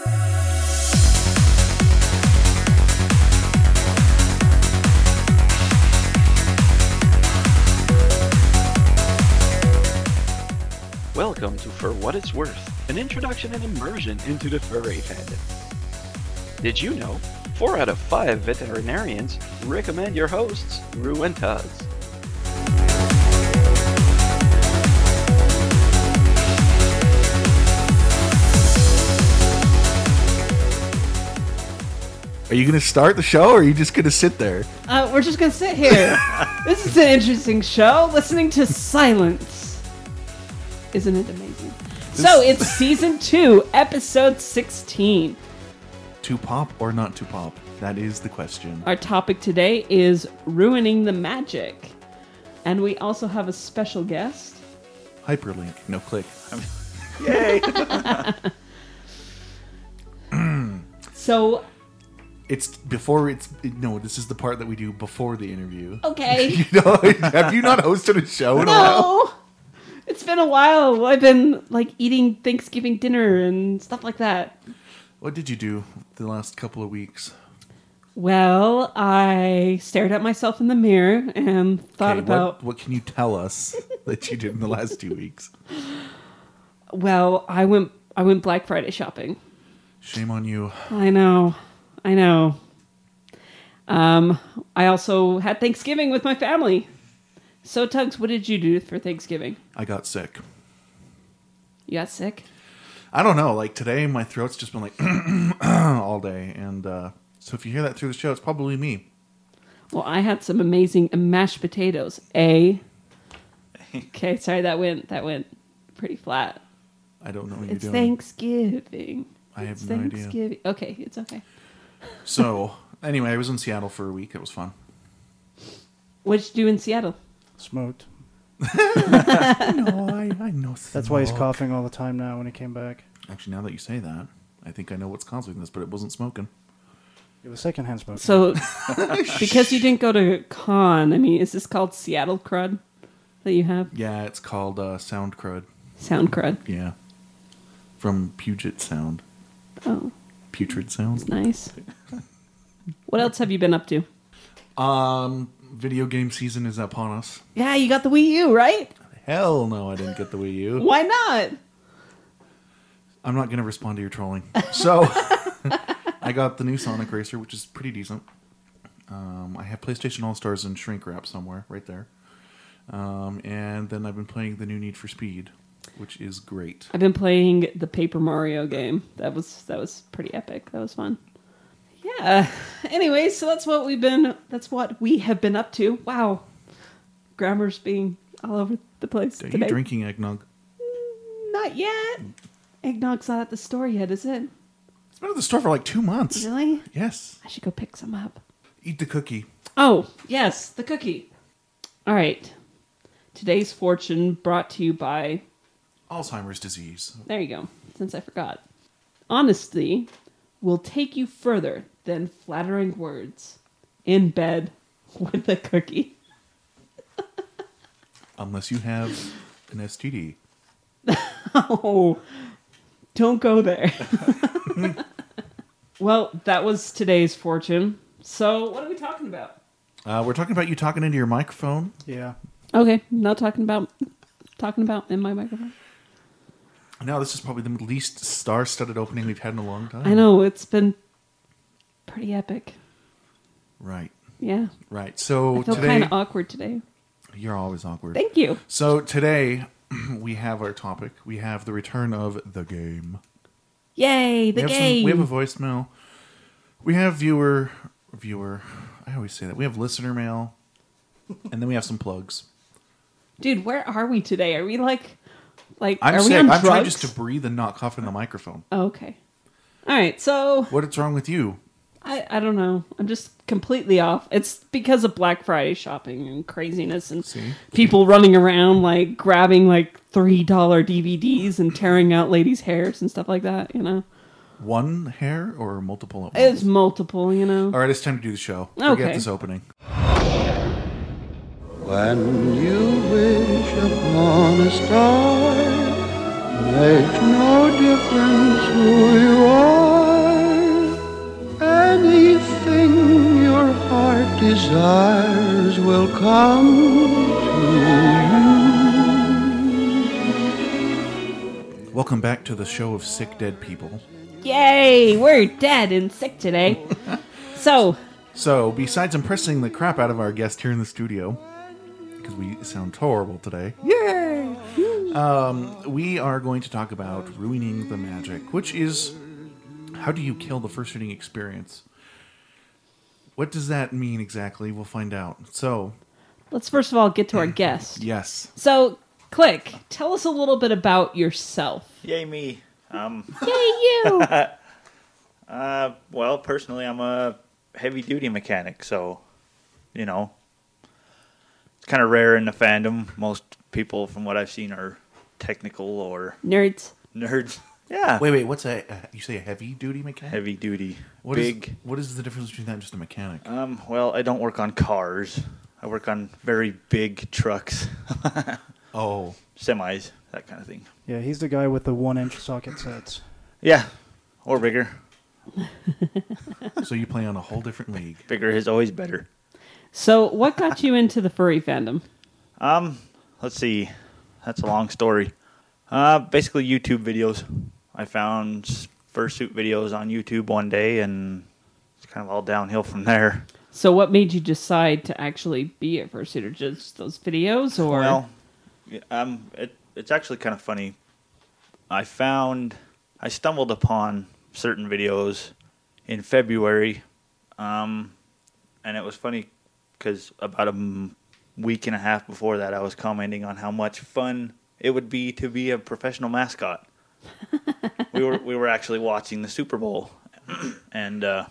Welcome to For What It's Worth, an introduction and immersion into the furry fandom. Did you know? Four out of five veterinarians recommend your hosts, Rue and Tuz. Are you going to start the show or are you just going to sit there? Uh, we're just gonna sit here. this is an interesting show. Listening to silence, isn't it amazing? So it's season two, episode sixteen. To pop or not to pop? That is the question. Our topic today is ruining the magic, and we also have a special guest. Hyperlink. No click. I mean, So it's before it's. No, this is the part that we do before the interview. okay, You know, have you not hosted a show in a while? no, it's been a while. I've been like eating Thanksgiving dinner and stuff like that. What did you do the last couple of weeks? Well, I stared at myself in the mirror and thought Okay, about. what, what can you tell us that you did in the last two weeks? Well, I went. I went Black Friday shopping. Shame on you. I know. I know. Um, I also had Thanksgiving with my family. So, Tugs, what did you do for Thanksgiving? I got sick. You got sick? I don't know. Like today, my throat's just been like all day, and uh, so if you hear that through the show, it's probably me. Well, I had some amazing mashed potatoes. A. Okay, sorry that went that went pretty flat. I don't know what you're It's doing. Thanksgiving. I have It's no idea. Thanksgiving. Okay, it's okay. So anyway, I was in Seattle for a week. It was fun. What'd you do in Seattle? Smoked. no, I, I know. That's why he's smoke. coughing all the time now when he came back. Actually, now that you say that, I think I know what's causing this, but it wasn't smoking. It was secondhand smoke. So, because you didn't go to con, I mean, is this called Seattle crud that you have? Yeah, it's called uh, Sound Crud. Sound crud. Yeah, from Puget Sound. Oh, Putrid Sound. nice. What else have you been up to? Um, video game season is upon us. Yeah, you got the Wii U, right? Hell no, I didn't get the Wii U. Why not? I'm not going to respond to your trolling. So, I got the new Sonic Racer, which is pretty decent. Um, I have PlayStation All Stars and Shrink Wrap somewhere, right there. Um, and then I've been playing the new Need for Speed, which is great. I've been playing the Paper Mario game. That was that was pretty epic. That was fun. Yeah. Anyway, so that's what we've been. That's what we have been up to. Wow, grammar's being all over the place Are you drinking eggnog? Not yet. Eggnog's not at the store yet, is it? It's been at the store for like two months. Really? Yes. I should go pick some up. Eat the cookie. Oh, yes, the cookie. All right. Today's fortune brought to you by. Alzheimer's disease. There you go, since I forgot. Honesty will take you further than flattering words. In bed with a cookie. Unless you have an STD. Oh, don't go there. well, that was today's fortune. So, what are we talking about? Uh, we're talking about you talking into your microphone. yeah. Okay, not talking about talking about in my microphone. Now, this is probably the least star studded opening we've had in a long time. I know it's been pretty epic. Right. Yeah, Right. So I feel kind of awkward today. you're always awkward. Thank you. So today, we have our topic. We have the return of the game. Yay, the we game. Some, we have a voicemail. We have viewer, viewer. I always say that we have listener mail, and then we have some plugs. Dude, where are we today? Are we like, like, I'm are sick. we on I'm drugs? trying just to breathe and not cough in the microphone. Oh, okay. All right. So What's wrong with you? I, I don't know. I'm just completely off. It's because of Black Friday shopping and craziness and See? people running around like grabbing like three dollar DVDs and tearing out ladies' hairs and stuff like that. You know, One hair or multiple at once? it's multiple. You know. All right, it's time to do the show. Forget Okay. this opening. When you wish upon a star, makes no difference who you are. Anything your heart desires will come to you. Welcome back to the show of Sick Dead People. Yay, we're dead and sick today. so, so, besides impressing the crap out of our guest here in the studio, because we sound horrible today, yay! Um, we are going to talk about ruining the magic, which is how do you kill the first shooting experience? What does that mean exactly? We'll find out. So, let's first of all get to our guest. yes. So, Click, tell us a little bit about yourself. Yay me. Um, Yay, you! uh, well, personally, I'm a heavy duty mechanic, so you know, it's kind of rare in the fandom. Most people, from what I've seen, are technical or Nerds. nerds. Yeah, Wait, wait, what's a, uh, you say a heavy duty mechanic? heavy duty, What is- big. what is the difference between that and just a mechanic? Um, well, I don't work on cars. I work on very big trucks, Oh, semis, that kind of thing. Yeah, he's the guy with the one inch socket sets. Yeah, or bigger. so you play on a whole different league. Bigger is always better. So, what got you into the furry fandom? Um, let's see. That's a long story. Uh, basically YouTube videos. I found fursuit videos on YouTube one day, and it's kind of all downhill from there. So, what made you decide to actually be a fursuiter? Just those videos, or Well, um, it, it's actually kind of funny. I found, I stumbled upon certain videos in February, um, and it was funny because about a week and a half before that, I was commenting on how much fun it would be to be a professional mascot. we were we were actually watching the Super Bowl, and uh,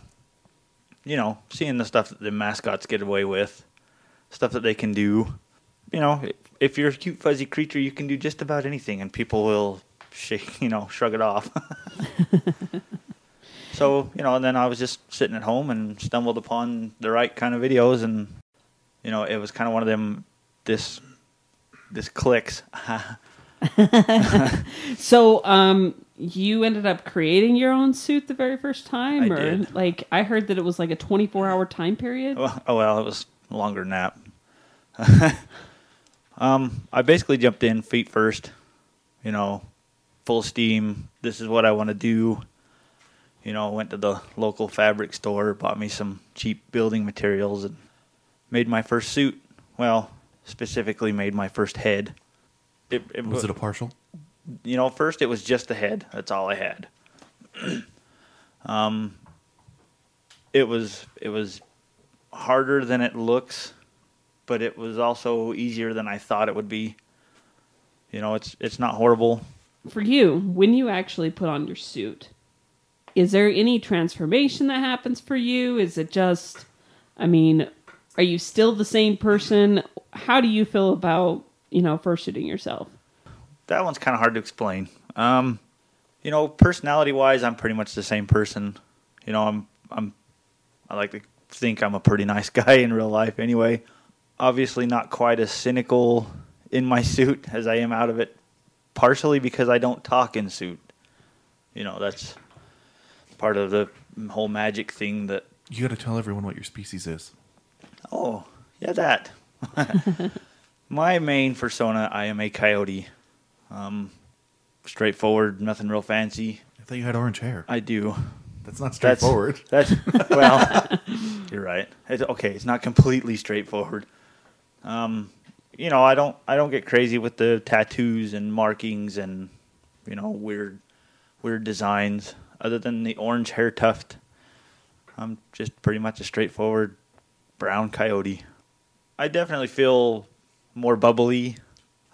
you know, seeing the stuff that the mascots get away with, stuff that they can do you know, if- if you're a cute fuzzy creature, you can do just about anything, and people will shake, you know, shrug it off. so you know, and then I was just sitting at home and stumbled upon the right kind of videos, and you know, it was kind of one of them. This, this clicks. so um, you ended up creating your own suit the very first time, I or did. like I heard that it was like a twenty-four hour time period. Well, oh well, it was longer than that. um, I basically jumped in feet first, you know, full steam. This is what I want to do. You know, went to the local fabric store, bought me some cheap building materials, and made my first suit. Well, specifically made my first head. It, it Was it a partial? you know, first it was just the head. That's all I had. um, it was it was harder than it looks, but it was also easier than I thought it would be. You know, it's it's not horrible. For you, when you actually put on your suit, is there any transformation that happens for you? Is it just, I mean, are you still the same person? How do you feel about you know fursuiting yourself? That one's kind of hard to explain. Um, you know, personality wise, I'm pretty much the same person. You know, I'm I'm I like to think I'm a pretty nice guy in real life anyway. Obviously not quite as cynical in my suit as I am out of it, partially because I don't talk in suit. You know, that's part of the whole magic thing that You got to tell everyone what your species is. Oh, yeah that. my main persona, I am a coyote. Um straightforward, nothing real fancy. I thought you had orange hair. I do. That's not That's- straightforward. That's well, you're right. It's, okay, it's not completely straightforward. Um, you know, I don't I don't get crazy with the tattoos and markings and you know weird weird designs. Other than the orange hair tuft, I'm just pretty much a straightforward brown coyote. I definitely feel more bubbly,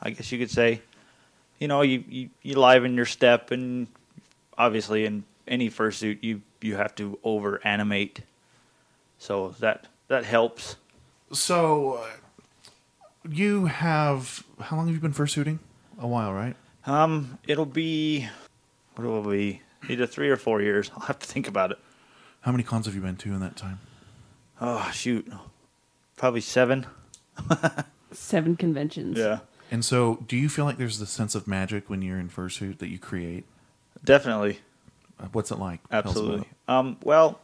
I guess you could say. You know, you you, you liven your step and obviously in any fursuit you you have to over animate so that that helps So, uh, you have how long have you been fursuiting? A while, right? um it'll be what will it be either three or four years i'll have to think about it How many cons have you been to in that time? Oh shoot probably seven Seven conventions. yeah And so, do you feel like there's this sense of magic when you're in fursuit that you create? definitely Uh, What's it like? Tell us about absolutely it. um well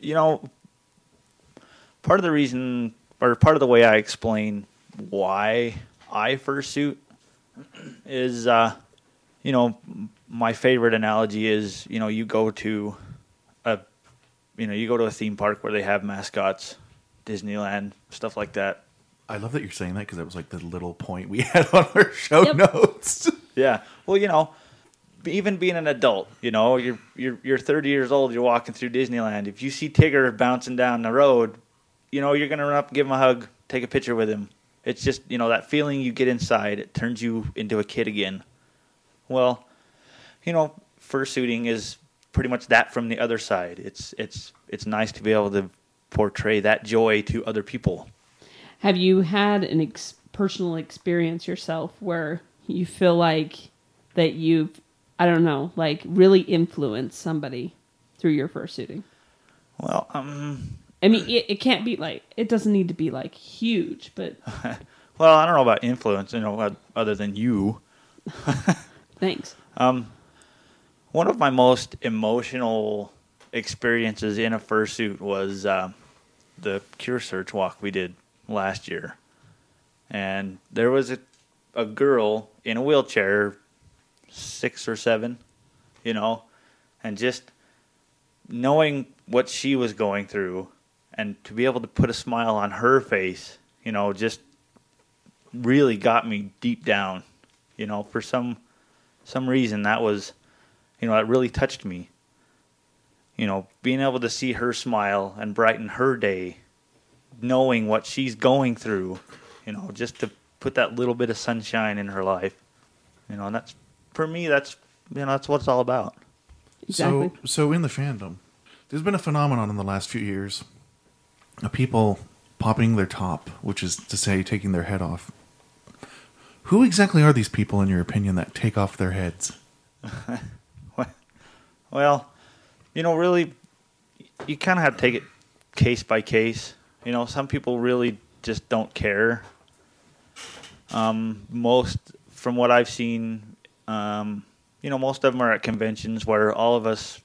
you know part of the reason or part of the way i explain why i fursuit is uh you know, my favorite analogy is, you know, you go to a, you know, you go to a theme park where they have mascots, Disneyland, stuff like that. I love that you're saying that because that was like the little point we had on our show Yep. notes. Yeah. Well, you know, even being an adult, you know, you're you're you're 30 years old, you're walking through Disneyland. If you see Tigger bouncing down the road, you know, you're gonna run up, give him a hug, take a picture with him. It's just you know that feeling you get inside. It turns you into a kid again. Well, you know, fursuiting is pretty much that from the other side. It's it's it's nice to be able to portray that joy to other people. Have you had an ex- personal experience yourself where you feel like that you've, I don't know, like really influenced somebody through your fursuiting? Well, um, I mean, it, it can't be like, it doesn't need to be like huge, but well, I don't know about influence, you know, other than you. thanks. Um, one of my most emotional experiences in a fursuit was uh, the Cure Search walk we did last year, and there was a a girl in a wheelchair, six or seven, you know, and just knowing what she was going through, and to be able to put a smile on her face, you know, just really got me deep down, you know, for some some reason that was you know that really touched me you know being able to see her smile and brighten her day knowing what she's going through you know just to put that little bit of sunshine in her life you know and that's for me that's you know that's what it's all about Exactly. So, so in the fandom, there's been a phenomenon in the last few years of people popping their top, which is to say, taking their head off. Who exactly are these people, in your opinion, that take off their heads? Well, you know, really, you kind of have to take it case by case. You know, some people really just don't care. Um, most, from what I've seen, um, you know, most of them are at conventions where all of us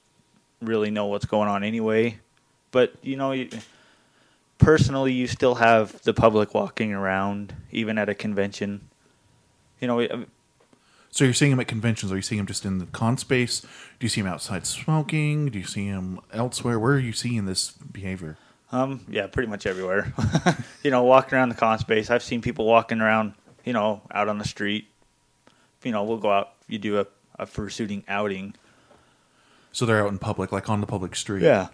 really know what's going on anyway. But you know, you, personally, you still have the public walking around, even at a convention. You know, So you're seeing him at conventions? Are you seeing him just in the con space? Do you see him outside smoking? Do you see him elsewhere? Where are you seeing this behavior? Um, yeah, pretty much everywhere. you know, walking around the con space. I've seen people walking around, you know, out on the street. You know, we'll go out, you do a, a fursuiting outing. So they're out in public, like on the public street. Yeah.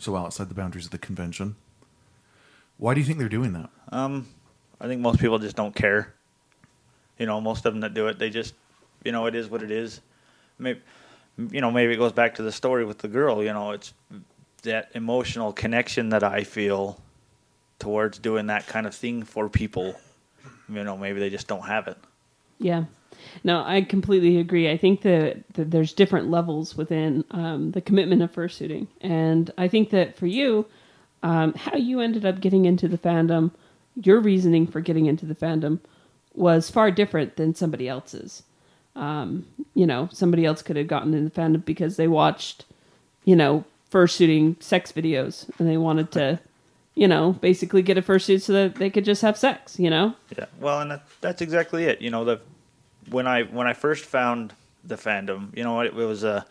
So outside the boundaries of the convention. Why do you think they're doing that? Um, I think most people just don't care. You know, most of them that do it, they just, you know, it is what it is. Maybe, you know, maybe it goes back to the story with the girl. You know, it's that emotional connection that I feel towards doing that kind of thing for people. You know, maybe they just don't have it. Yeah. No, I completely agree. I think that, that there's different levels within um, the commitment of fursuiting. And I think that for you, um, how you ended up getting into the fandom, your reasoning for getting into the fandom was far different than somebody else's. Um, you know, somebody else could have gotten into the fandom because they watched, you know, fursuiting sex videos and they wanted to, you know, basically get a fursuit so that they could just have sex, you know? Yeah, well, and that, that's exactly it. You know, the when I when I first found the fandom, you know, it, it was a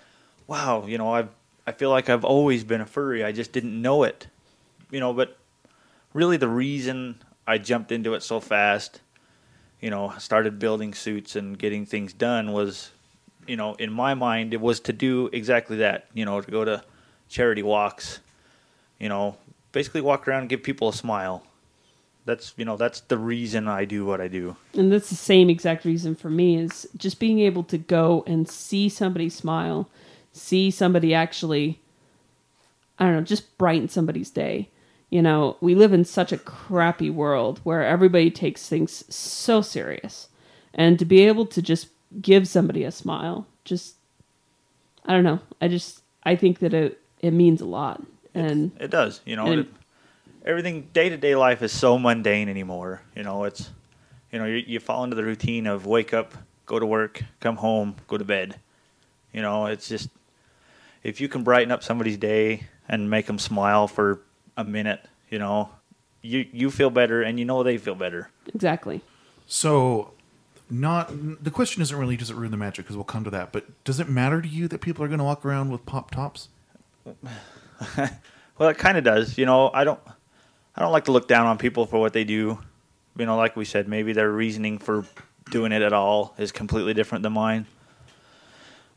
wow. You know, I I feel like I've always been a furry. I just didn't know it. You know, but really the reason I jumped into it so fast, you know, started building suits and getting things done was, you know, in my mind it was to do exactly that. You know, to go to charity walks, you know, basically walk around and give people a smile. That's you know that's the reason I do what I do. and that's the same exact reason for me is just being able to go and see somebody smile see somebody actually i don't know just brighten somebody's day you know we live in such a crappy world where everybody takes things so serious and to be able to just give somebody a smile just i don't know i just i think that it it means a lot and It does, you know. It, everything day to day life is so mundane anymore. You know, it's you know you, you fall into the routine of wake up, go to work, come home, go to bed. You know, it's just if you can brighten up somebody's day and make them smile for a minute, you know, you you feel better and you know they feel better. exactly So not the question isn't really does it ruin the magic because we'll come to that, but does it matter to you that people are going to walk around with pop tops? Well, it kind of does. You know, I don't, I don't like to look down on people for what they do. You know, like we said, maybe their reasoning for doing it at all is completely different than mine.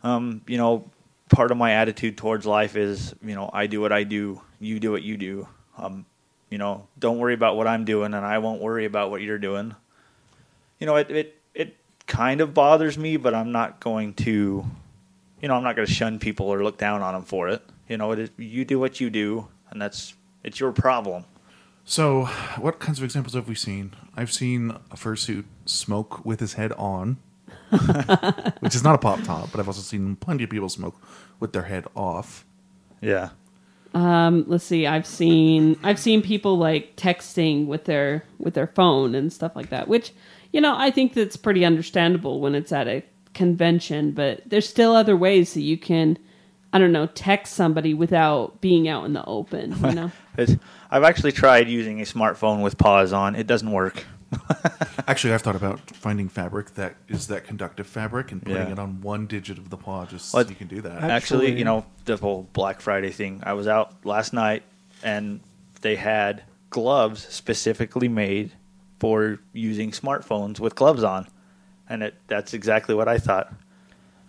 Um, you know, part of my attitude towards life is, you know, I do what I do, you do what you do. Um, you know, don't worry about what I'm doing, and I won't worry about what you're doing. You know, it it it kind of bothers me, but I'm not going to, you know, I'm not going to shun people or look down on them for it. You know, it is, you do what you do, and that's it's your problem. So, what kinds of examples have we seen? I've seen a fursuit smoke with his head on, which is not a pop top, but I've also seen plenty of people smoke with their head off. Yeah. Um, let's see. I've seen I've seen people like texting with their with their phone and stuff like that, which you know I think that's pretty understandable when it's at a convention. But there's still other ways that you can, I don't know, text somebody without being out in the open. You know. I've actually tried using a smartphone with paws on. It doesn't work. Actually, I've thought about finding fabric that is that conductive fabric and putting Yeah. it on one digit of the paw just Well, so you can do that. Actually, Actually- you know, the whole Black Friday thing. I was out last night and they had gloves specifically made for using smartphones with gloves on. And it that's exactly what I thought.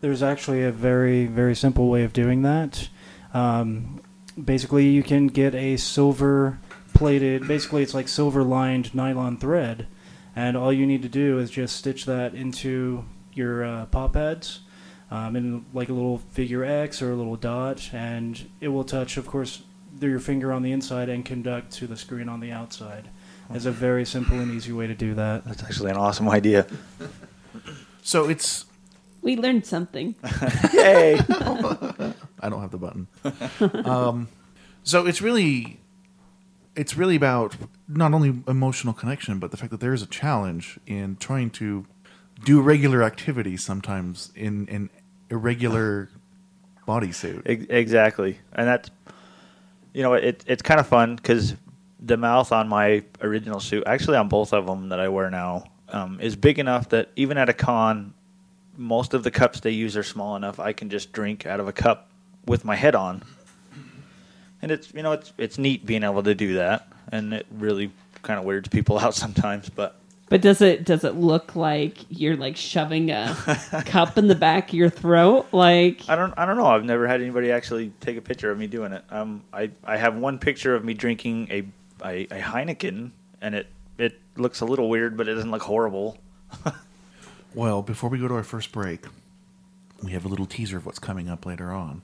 There's actually a very, very simple way of doing that. Um, basically, you can get a silver plated, basically, it's like silver lined nylon thread, and all you need to do is just stitch that into your uh, paw pads um, in like a little figure X or a little dot, and it will touch, of course, through your finger on the inside and conduct to the screen on the outside. It's a very simple and easy way to do that. That's actually an awesome idea. So it's We learned something. Yay! I don't have the button. um, so it's really, it's really about not only emotional connection, but the fact that there is a challenge in trying to do regular activities sometimes in an irregular bodysuit. Exactly, and that's you know it it's kind of fun because the mouth on my original suit, actually on both of them that I wear now, um, is big enough that even at a con, most of the cups they use are small enough I can just drink out of a cup with my head on, and it's you know it's it's neat being able to do that, and it really kind of weirds people out sometimes, but. But does it does it look like you're like shoving a cup in the back of your throat? Like I don't. I don't know. I've never had anybody actually take a picture of me doing it. Um, I I have one picture of me drinking a a, a Heineken, and it it looks a little weird, but it doesn't look horrible. Well, before we go to our first break, we have a little teaser of what's coming up later on.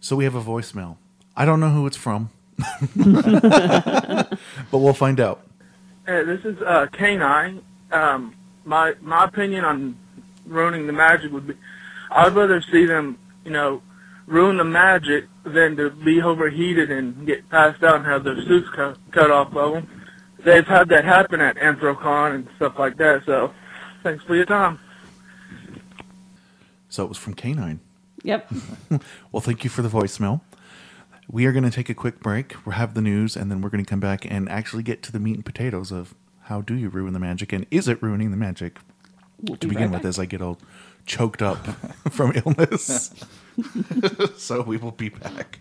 So we have a voicemail. I don't know who it's from, but we'll find out. Hey, this is uh, K9. Um, my my opinion on ruining the magic would be, I'd rather see them, you know, ruin the magic than to be overheated and get passed out and have their suits cut, cut off of them. They've had that happen at Anthrocon and stuff like that. So, thanks for your time. So it was from K9. Yep. Well, thank you for the voicemail. We are going to take a quick break. We'll have the news, and then we're going to come back and actually get to the meat and potatoes of how do you ruin the magic, and is it ruining the magic? We'll to be begin right with, back. as I get all choked up from illness. so we will be back.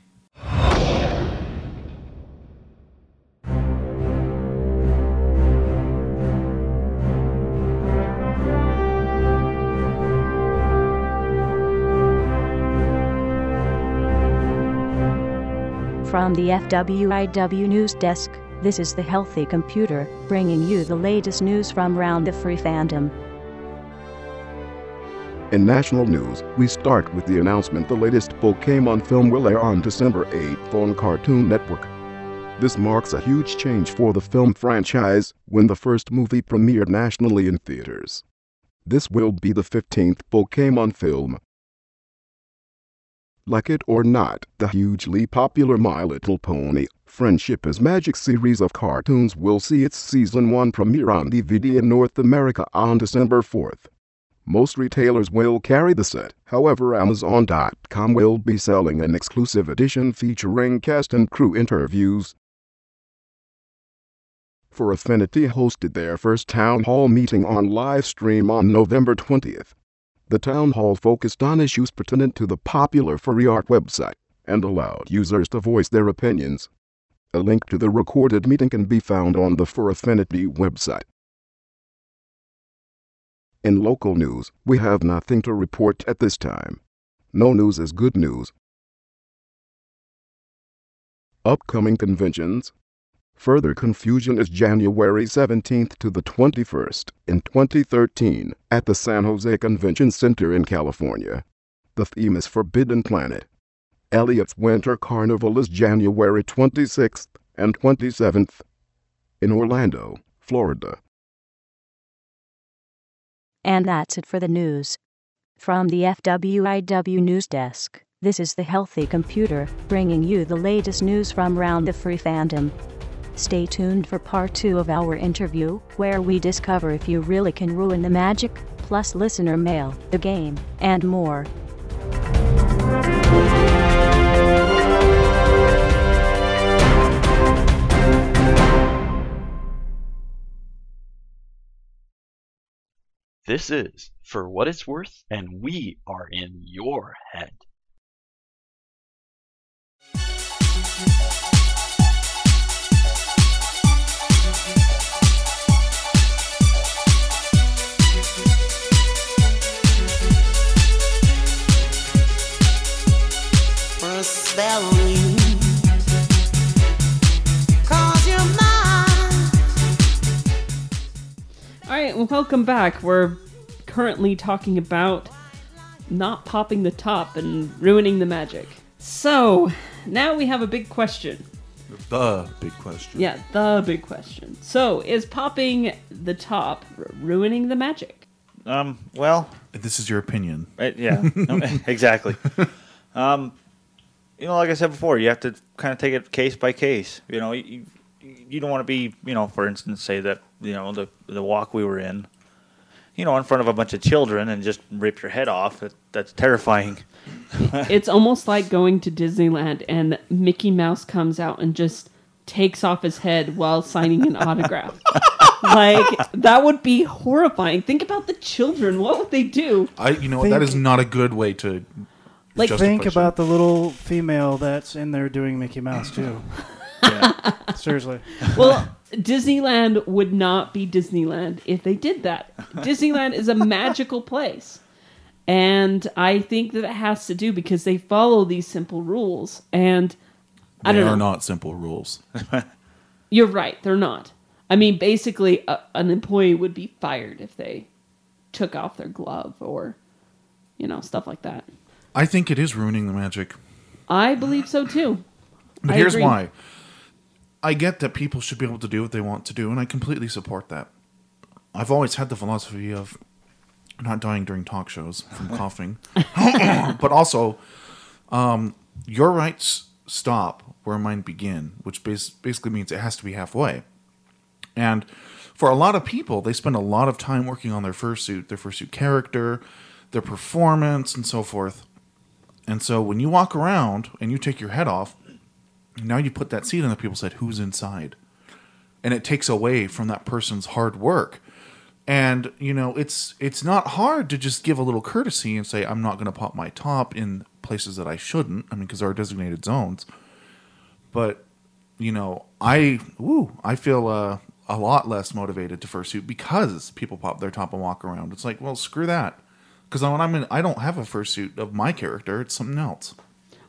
From the FWIW News Desk, this is the Healthy Computer, bringing you the latest news from around the furry fandom. In national news, we start with the announcement the latest Pokemon film will air on December 8th on Cartoon Network. This marks a huge change for the film franchise when the first movie premiered nationally in theaters. This will be the 15th Pokemon film. Like it or not, the hugely popular My Little Pony Friendship is Magic series of cartoons will see its season 1 premiere on DVD in North America on December 4th. Most retailers will carry the set, however, Amazon.com will be selling an exclusive edition featuring cast and crew interviews. Fur Affinity hosted their first town hall meeting on live stream on November 20th. The town hall focused on issues pertinent to the popular furry art website and allowed users to voice their opinions. A link to the recorded meeting can be found on the Fur Affinity website. In local news, we have nothing to report at this time. No news is good news. Upcoming conventions. Further confusion is January 17th to the 21st in 2013 at the San Jose Convention Center in California. The theme is Forbidden Planet. Elliott's Winter Carnival is January 26th and 27th in Orlando, Florida. And that's it for the news. From the FWIW News Desk, this is the Healthy Computer, bringing you the latest news from around the furry fandom. Stay tuned for part two of our interview, where we discover if you really can ruin the magic, plus listener mail, the game, and more. This is For What It's Worth, and we are in your head. All right, well, welcome back. We're currently talking about not popping the top and ruining the magic. So, now we have a big question. The big question. Yeah, the big question. So, is popping the top r- ruining the magic? Um, well, This is your opinion. Uh, yeah, no, exactly. Um, you know, like I said before, you have to kind of take it case by case. You know, you, you don't want to be, you know, for instance, say that you know the the walk we were in, you know, in front of a bunch of children and just rip your head off. That, that's terrifying. it's almost like going to Disneyland and Mickey Mouse comes out and just takes off his head while signing an autograph. like that would be horrifying. Think about the children. What would they do? I, you know, what, that Think- is not a good way to. Like, Think shit. about the little female that's in there doing Mickey Mouse too. Yeah. Seriously. Well, Disneyland would not be Disneyland if they did that. Disneyland is a magical place. And I think that it has to do because they follow these simple rules. And I They don't are know. not simple rules. You're right, they're not. I mean, basically, a, an employee would be fired if they took off their glove or, you know, stuff like that. I think it is ruining the magic. I believe so too. But I here's agree. why. I get that people should be able to do what they want to do, and I completely support that. I've always had the philosophy of not dying during talk shows from coughing, but also um, your rights stop where mine begin, which bas- basically means it has to be halfway. And for a lot of people, they spend a lot of time working on their fursuit, their fursuit character, their performance, and so forth. And so when you walk around and you take your head off, now you put that seat on the people said, who's inside? And it takes away from that person's hard work. And you know, it's it's not hard to just give a little courtesy and say, I'm not going to pop my top in places that I shouldn't. I mean, because there are designated zones. But you know, I woo, I feel uh, a lot less motivated to fursuit because people pop their top and walk around. It's like, well, screw that. Because when I'm in, I don't have a fursuit of my character. It's something else.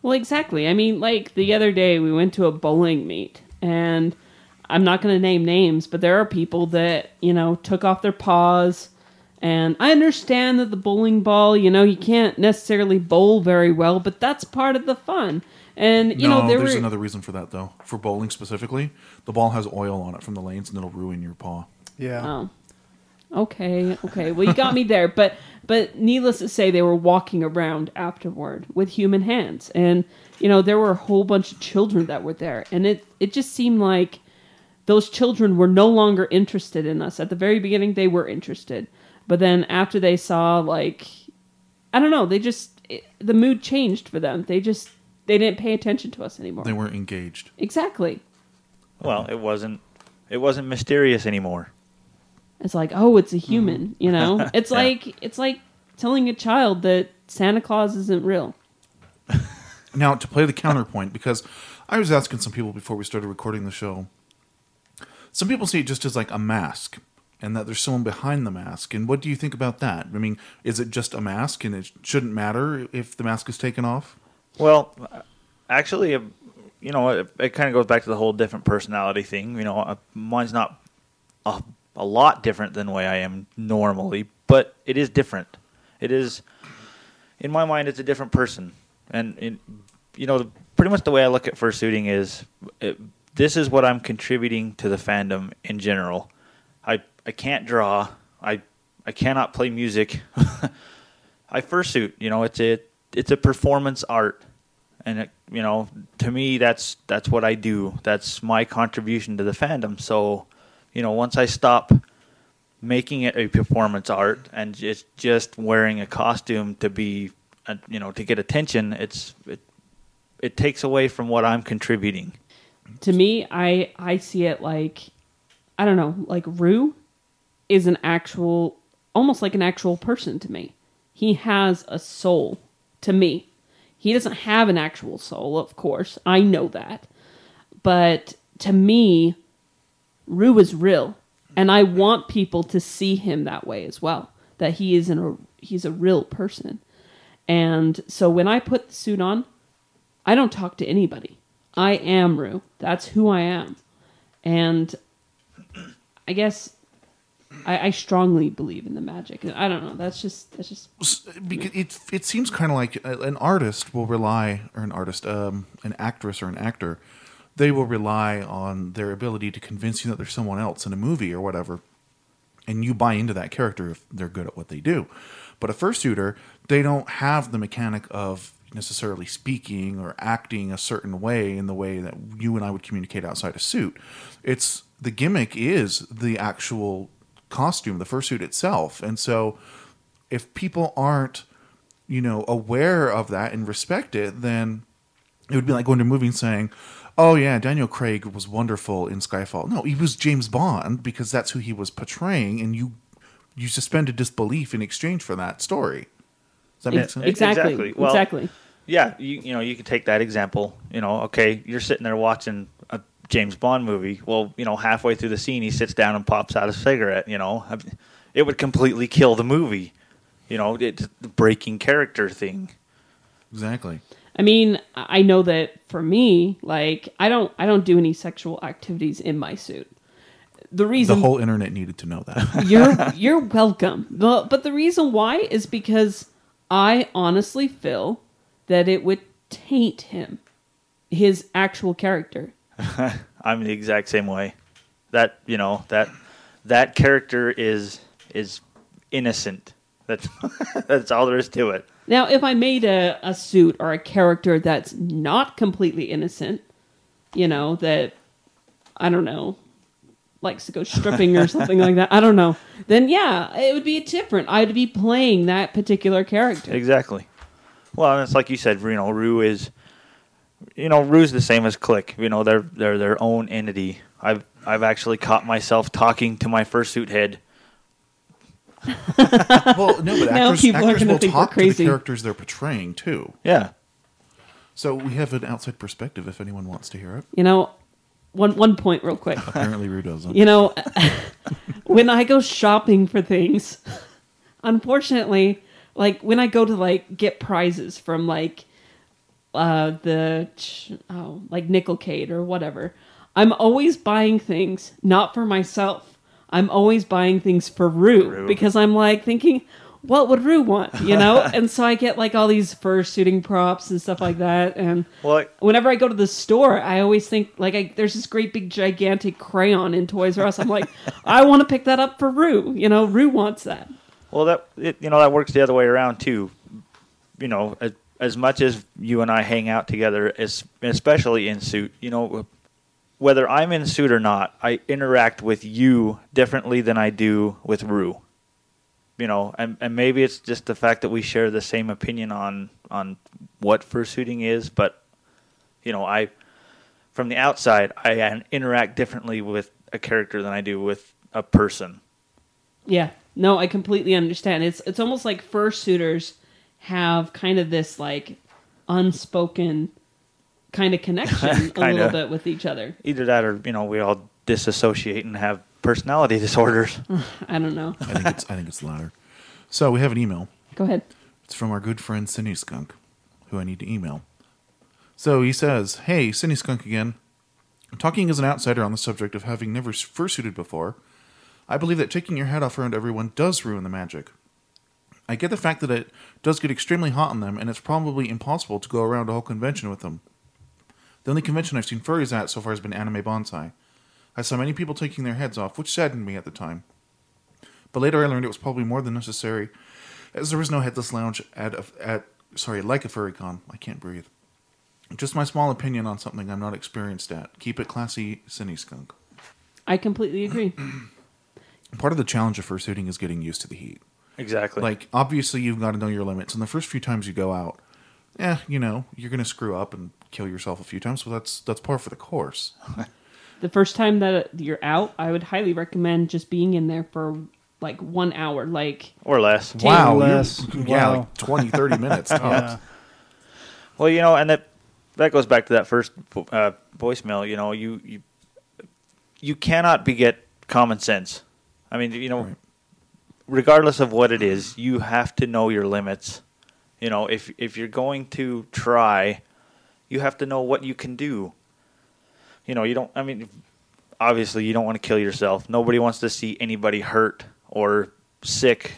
Well, exactly. I mean, like the other day, we went to a bowling meet, and I'm not going to name names, but there are people that, you know, took off their paws. And I understand that the bowling ball, you know, you can't necessarily bowl very well, but that's part of the fun. And, you no, know, there there's were. another reason for that though. For bowling specifically, the ball has oil on it from the lanes, and it'll ruin your paw. Yeah. Oh. Okay, okay. Well, you got me there, but but needless to say, they were walking around afterward with human hands, and you know there were a whole bunch of children that were there, and it it just seemed like those children were no longer interested in us. At the very beginning, they were interested, but then after they saw like, I don't know, they just it, the mood changed for them. They just they didn't pay attention to us anymore. They weren't engaged. exactly. Well, it wasn't It wasn't mysterious anymore. It's like, oh, it's a human, you know? It's Yeah. like it's like telling a child that Santa Claus isn't real. Now, to play the counterpoint, because I was asking some people before we started recording the show, some people see it just as like a mask and that there's someone behind the mask. And what do you think about that? I mean, is it just a mask and it shouldn't matter if the mask is taken off? Well, actually, you know, it, it kind of goes back to the whole different personality thing. You know, uh, mine's not a, a lot different than the way I am normally, but it is different. It is, in my mind, it's a different person. And, you know, pretty much the way I look at fursuiting is it, this is what I'm contributing to the fandom in general. I, I can't draw. I, I cannot play music. I fursuit. You know, it's a it's a performance art, and it, you know, to me, that's that's what I do. That's my contribution to the fandom. So, you know, once I stop making it a performance art and just just wearing a costume to be, uh, you know, to get attention, it's it it takes away from what I'm contributing. To me, I I see it like I don't know, like Rue is an actual almost like an actual person to me. He has a soul to me. He doesn't have an actual soul, of course. I know that. But to me, Rue is real, and I want people to see him that way as well. That he is a he's a real person, and so when I put the suit on, I don't talk to anybody. I am Rue. That's who I am, and I guess I, I strongly believe in the magic. I don't know. That's just that's just because it it seems kind of like an artist will rely or an artist um an actress or an actor they will rely on their ability to convince you that there's someone else in a movie or whatever and you buy into that character if they're good at what they do. But a fursuiter they don't have the mechanic of necessarily speaking or acting a certain way in the way that you and I would communicate outside a suit. It's the gimmick is the actual costume the fursuit itself. And so if people aren't you know aware of that and respect it then it would be like going to a movie and saying oh yeah daniel craig was wonderful in skyfall no he was james bond because that's who he was portraying and you you suspended disbelief in exchange for that story does that make Ex- sense exactly Exactly. Well- exactly. Yeah, you you know you can take that example. You know, okay, you're sitting there watching a James Bond movie. Well, you know, halfway through the scene, he sits down and pops out a cigarette. You know, it would completely kill the movie. You know, it's the breaking character thing. exactly I mean, I know that for me, like I don't I don't do any sexual activities in my suit. The reason the whole internet needed to know that you're you're welcome. But but the reason why is because I honestly feel that it would taint him, his actual character. I'm the exact same way. That you know that that character is is innocent. That's that's all there is to it. Now, if I made a, a suit or a character that's not completely innocent, you know, that I don't know, likes to go stripping or something like that, I don't know, then yeah, it would be different. I'd be playing that particular character. Exactly. Well, and it's like you said, know, Rue is, you know, Rue's the same as Click. You know, they're they're their own entity. I've I've actually caught myself talking to my fursuit head. well no but Now actors, people are actors gonna will think we're talk to the crazy. characters they're portraying too Yeah. so we have an outside perspective if anyone wants to hear it You know, one one point real quick. apparently rue doesn't You know, when I go shopping for things, unfortunately, like when I go to like get prizes from like uh the ch- oh like Nickelcade or whatever, I'm always buying things not for myself. I'm always buying things for Rue, Rue. because I'm like thinking, what would Rue want? You know, and so I get like all these fursuiting props and stuff like that, and Well, whenever I go to the store, I always think like I, there's this great big gigantic crayon in Toys R Us. I'm like, I want to pick that up for Rue. You know, Rue wants that. well, that it, you know that works the other way around too. You know, as, as much as you and I hang out together, as, especially in suit, you know, whether I'm in suit or not, I interact with you differently than I do with Rue. You know, and, and maybe it's just the fact that we share the same opinion on on what fursuiting is, but you know, I from the outside I interact differently with a character than I do with a person. Yeah. No, I completely understand. It's it's almost like fursuiters have kind of this like unspoken kind of connection a Kinda. little bit with each other. Either that, or you know, we all disassociate and have personality disorders. I don't know. I think it's I think it's the latter. So we have an email. Go ahead. It's from our good friend Cindy Skunk, who I need to email. So he says, Hey, Cindy Skunk again. Talking as an outsider on the subject of having never fursuited before, I believe that taking your head off around everyone does ruin the magic. I get the fact that it does get extremely hot on them, and it's probably impossible to go around a whole convention with them. The only convention I've seen furries at so far has been Anime Banzai. I saw many people taking their heads off, which saddened me at the time. But later I learned it was probably more than necessary, as there was no headless lounge at a, at sorry like a furry con. I can't breathe. Just my small opinion on something I'm not experienced at. Keep it classy, Cindy Skunk. I completely agree. Part of the challenge of fursuiting is getting used to the heat. Exactly. Like obviously you've got to know your limits, and the first few times you go out, eh, you know you're gonna screw up and kill yourself a few times, but that's that's par for the course. The first time that you're out, I would highly recommend just being in there for like one hour. Like or less. wow, you're- less. yeah, Wow. like 20, 30 minutes tops. Yeah. Well, you know, and that that goes back to that first uh, voicemail. You know, you you you cannot beget common sense. I mean, you know, Right. regardless of what it is, you have to know your limits. You know, if if you're going to try, you have to know what you can do. You know, you don't. I mean, obviously, you don't want to kill yourself. Nobody wants to see anybody hurt or sick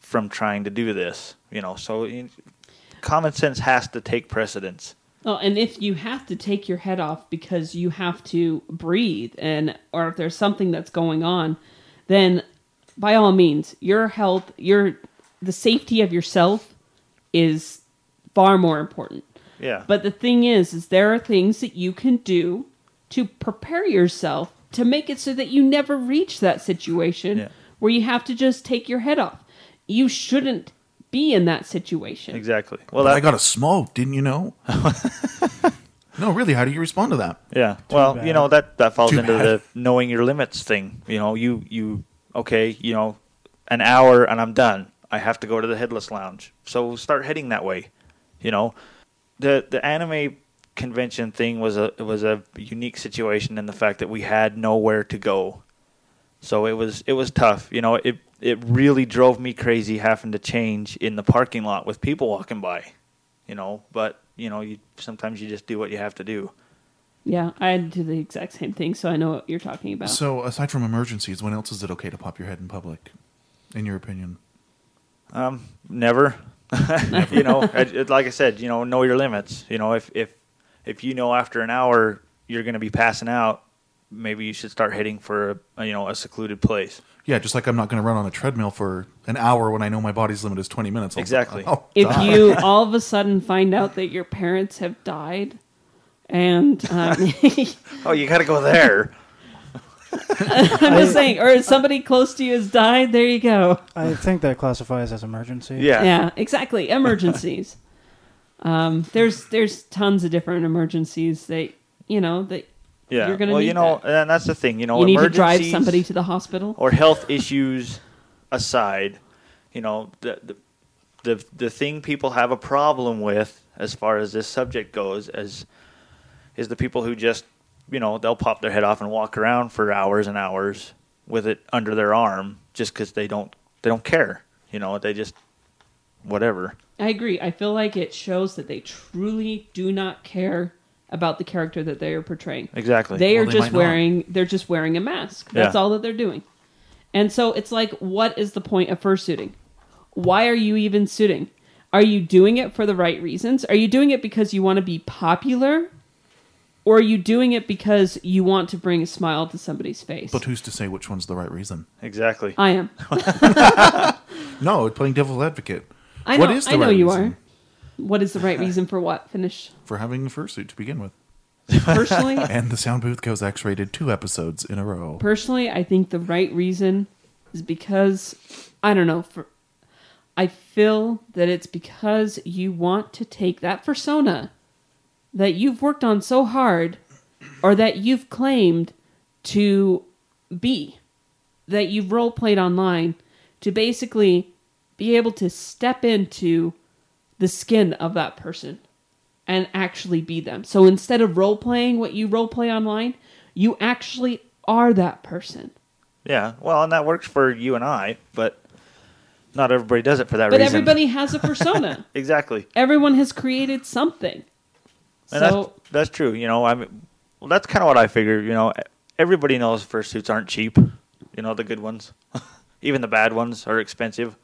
from trying to do this. You know, so you- common sense has to take precedence. Oh, and if you have to take your head off because you have to breathe and or if there's something that's going on, then by all means, your health, your the safety of yourself is far more important. Yeah. But the thing is is there are things that you can do to prepare yourself to make it so that you never reach that situation Yeah. where you have to just take your head off. You shouldn't be in that situation. exactly. Well, that, I got a smoke, didn't you know? no, really. How do you respond to that? yeah. Well, bad. you know that that falls Too into bad. the knowing your limits thing. You know, you you okay. You know, an hour and I'm done. I have to go to the headless lounge. So start heading that way. You know, the the anime convention thing was a it was a unique situation in the fact that we had nowhere to go. So it was it was tough. You know, it it really drove me crazy having to change in the parking lot with people walking by. You know, but you know, you sometimes you just do what you have to do. Yeah, I do the exact same thing, so I know what you're talking about. So, aside from emergencies, when else is it okay to pop your head in public? In your opinion? Um, never. you know, it, it- like I said, you know, know your limits. You know, if if if you know after an hour you're going to be passing out, maybe you should start heading for a you know a secluded place. Yeah, just like I'm not going to run on a treadmill for an hour when I know my body's limit is 20 minutes. I'll- Exactly. I'll if die. you all of a sudden find out that your parents have died, and um, Oh, you got to go there. I'm just saying, or somebody close to you has died, there you go. I think that classifies as emergency. Yeah. Yeah, exactly. Emergencies. um, there's there's tons of different emergencies that you know that Yeah. You're gonna well, need you know, that. and that's the thing. You know, you need to drive emergencies somebody to the hospital. or health issues aside, you know, the, the the the thing people have a problem with as far as this subject goes as is the people who just you know they'll pop their head off and walk around for hours and hours with it under their arm just because they don't they don't care you know they just whatever I agree. I feel like it shows that they truly do not care about the character that they are portraying. exactly They Well, are they just might not. wearing they're just wearing a mask. That's Yeah. all that they're doing. And so it's like what is the point of fursuiting? Why are you even suiting? Are you doing it for the right reasons? Are you doing it because you want to be popular? Or are you doing it because you want to bring a smile to somebody's face? But who's to say which one's the right reason? exactly I am. No, playing devil's advocate. I know, What is the I know right you reason? are. What is the right reason for what? Finish. For having the fursuit to begin with. Personally, And the sound booth goes X rated two episodes in a row. personally i think the right reason is because i don't know for i feel that it's because you want to take that persona that you've worked on so hard or that you've claimed to be that you've role played online to basically be able to step into the skin of that person and actually be them. So instead of role playing what you role play online, you actually are that person. Yeah, well, and that works for you and I, but not everybody does it for that But reason. But everybody has a persona. exactly, Everyone has created something. And so that's that's true. You know, I mean, well, that's kind of what I figured. You know, everybody knows fursuits aren't cheap. You know, the good ones, even the bad ones are expensive.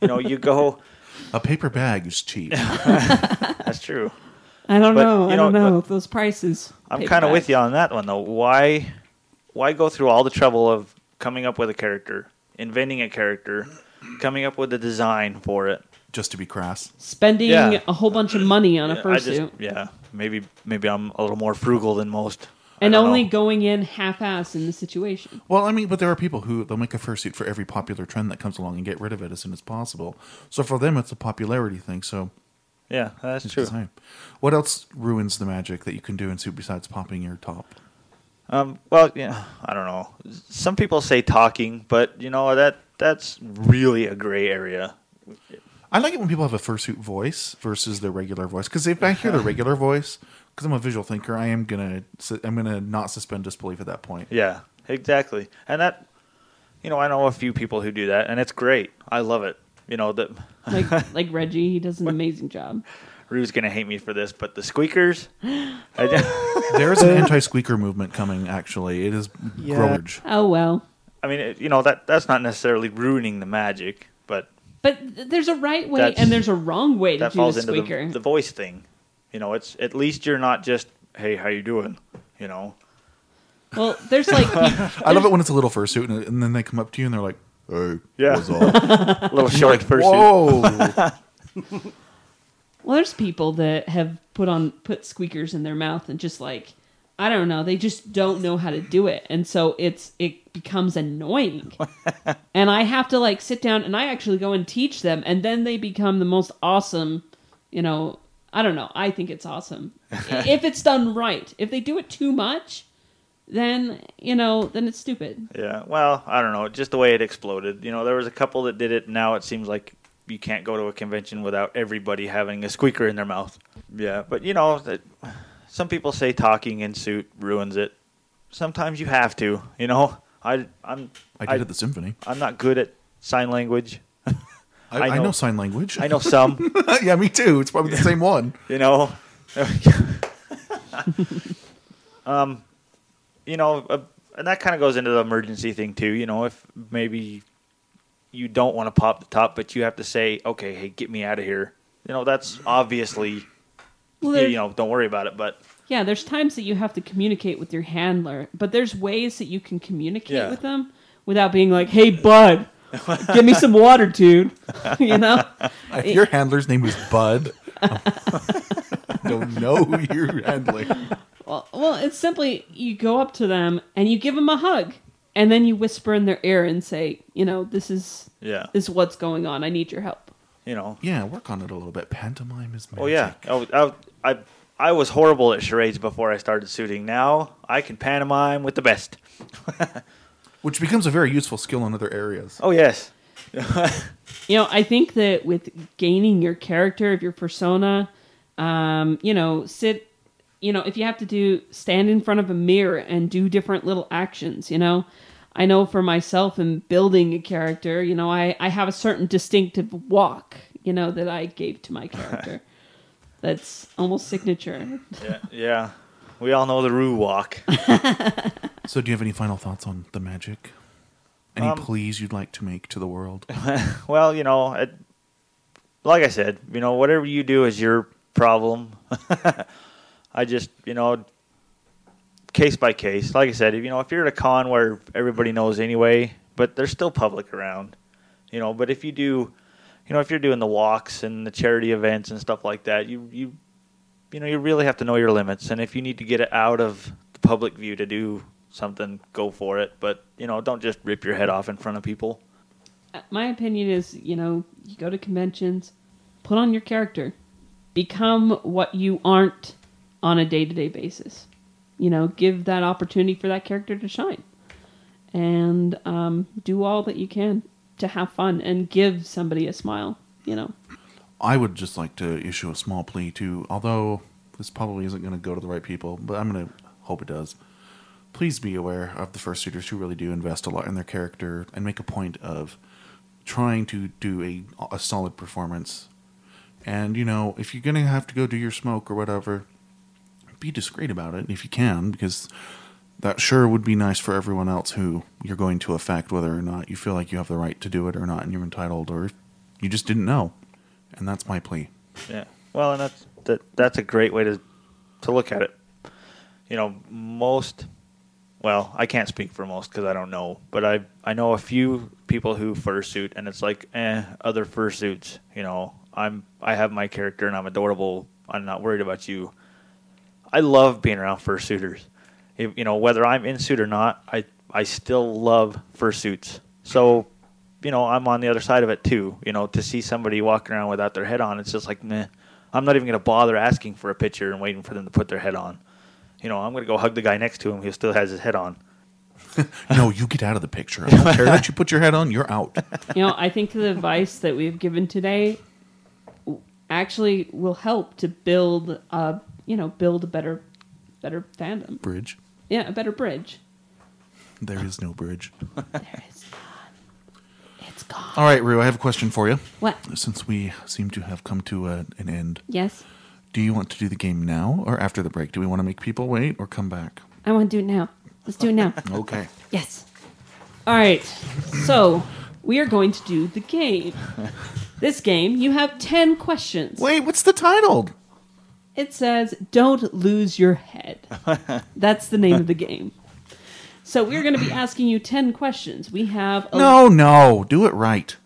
You know, you go. A paper bag is cheap. That's true. I don't But, know. you I don't know, know those prices. I'm kind of with you on that one though. Why, why go through all the trouble of coming up with a character, inventing a character, coming up with a design for it? Just to be crass. Spending Yeah. a whole bunch of money on a I fursuit. just, yeah, maybe maybe I'm a little more frugal than most. I and don't only know. going in half-ass in the situation. Well, I mean, but there are people who they'll make a fursuit for every popular trend that comes along and get rid of it as soon as possible. So for them, it's a popularity thing. So yeah, that's true. the same. What else ruins the magic that you can do in suit besides popping your top? Um, well, yeah, I don't know. Some people say talking, but you know that that's really a gray area. I like it when people have a fursuit voice versus their regular voice because if I hear the uh-huh. regular voice, because I'm a visual thinker, I am gonna I'm gonna not suspend disbelief at that point. Yeah, exactly. And that, you know, I know a few people who do that, and it's great. I love it. You know that Like like Reggie, he does an amazing job. Rue's gonna hate me for this, but the squeakers. I, There is an anti-squeaker movement coming. Actually, it is Yeah. growing. Oh well. I mean, it, you know that that's not necessarily ruining the magic, but But there's a right way That's- and there's a wrong way to that do falls the into squeaker. the, the voice thing. You know, it's at least you're not just, hey, how you doing? You know, well, there's like peop- I love it when it's a little fursuit and, and then they come up to you and they're like, "Hey, Yeah. what's up?" little short fursuit. Whoa! well, there's people that have put on put squeakers in their mouth and just like I don't know, they just don't know how to do it, and so it's it becomes annoying. and I have to like sit down and I actually go and teach them, and then they become the most awesome. You know, I don't know. I think it's awesome if it's done right. If they do it too much, then you know, then it's stupid. Yeah, well, I don't know, just the way it exploded. You know, there was a couple that did it. Now it seems like you can't go to a convention without everybody having a squeaker in their mouth. Yeah, but you know, that some people say talking in suit ruins it. Sometimes you have to. You know, I I'm I did at the symphony. I'm not good at sign language. I, I I, know. know- sign language. I know some. yeah, me too. It's probably the same one. you know um you know uh, and that kind of goes into the emergency thing too you know if maybe you don't want to pop the top but you have to say okay hey get me out of here you know that's obviously Well, you, you know don't worry about it but Yeah, there's times that you have to communicate with your handler, but there's ways that you can communicate Yeah. with them without being like, "Hey, bud, give me some water, dude." you know? If your handler's name is Bud, I don't know who you're handling. Well, well, it's simply you go up to them and you give them a hug, and then you whisper in their ear and say, "You know, this is yeah this is what's going on. I need your help." you know Yeah, work on it a little bit. Pantomime is magic. oh yeah I, I, I, I was horrible at charades before i started suiting now i can pantomime with the best Which becomes a very useful skill in other areas. oh yes You know, I think that with gaining your character of your persona, um, you know, sit, you know, if you have to do stand in front of a mirror and do different little actions, you know, I know for myself in building a character, you know, I I have a certain distinctive walk, you know, that I gave to my character. That's almost signature. yeah yeah we all know the rue walk So, do you have any final thoughts on the magic? Any Um, pleas you'd like to make to the world? Well, you know, it, like I said, you know, whatever you do is your problem. I just, you know, case by case. Like I said, if you know, if you're at a con where everybody knows anyway, but there's still public around, you know. But if you do, you know, if you're doing the walks and the charity events and stuff like that, you you, you know, you really have to know your limits. And if you need to get it out of the public view to do something, go for it. But you know, don't just rip your head off in front of people. my opinion is, you know, you go to conventions, put on your character, become what you aren't on a day to day basis. You know, give that opportunity for that character to shine. and um, do all that you can to have fun and give somebody a smile. You know, I would just like to issue a small plea to, although this probably isn't going to go to the right people, but I'm going to hope it does. Please be aware of the fursuiters who really do invest a lot in their character and make a point of trying to do a, a solid performance. And, you know, if you're going to have to go do your smoke or whatever, be discreet about it if you can, because that sure would be nice for everyone else who you're going to affect, whether or not you feel like you have the right to do it or not, and you're entitled, or you just didn't know. And that's my plea. Yeah. Well, and that's that. That's a great way to to look at it. You know, most. Well, I can't speak for most because I don't know, but I I know a few people who fursuit, and it's like, eh, other fursuits. You know, I'm I have my character, and I'm adorable. I'm not worried about you. I love being around fursuiters. If, you know, whether I'm in suit or not, I I still love fursuits. So you know, I'm on the other side of it too. You know, to see somebody walking around without their head on, it's just like, meh. I'm not even going to bother asking for a picture and waiting for them to put their head on. You know, I'm going to go hug the guy next to him who still has his head on. No, you get out of the picture. I don't care that you put your head on, you're out. you know, I think the advice that we've given today actually will help to build a you know build a better better fandom. Bridge. Yeah, a better bridge. There is no bridge. There is gone. It's gone. All right, Rue, I have a question for you. What? Since we seem to have come to a, an end, Yes, do you want to do the game now or after the break? Do we want to make people wait or come back? I want to do it now. Let's do it now. Okay. Yes. All right. So we are going to do the game. This game, you have ten questions. Wait, what's the title? It says, "Don't lose your head." That's the name of the game. So we're going to be asking you ten questions. We have a, No, no, do it right.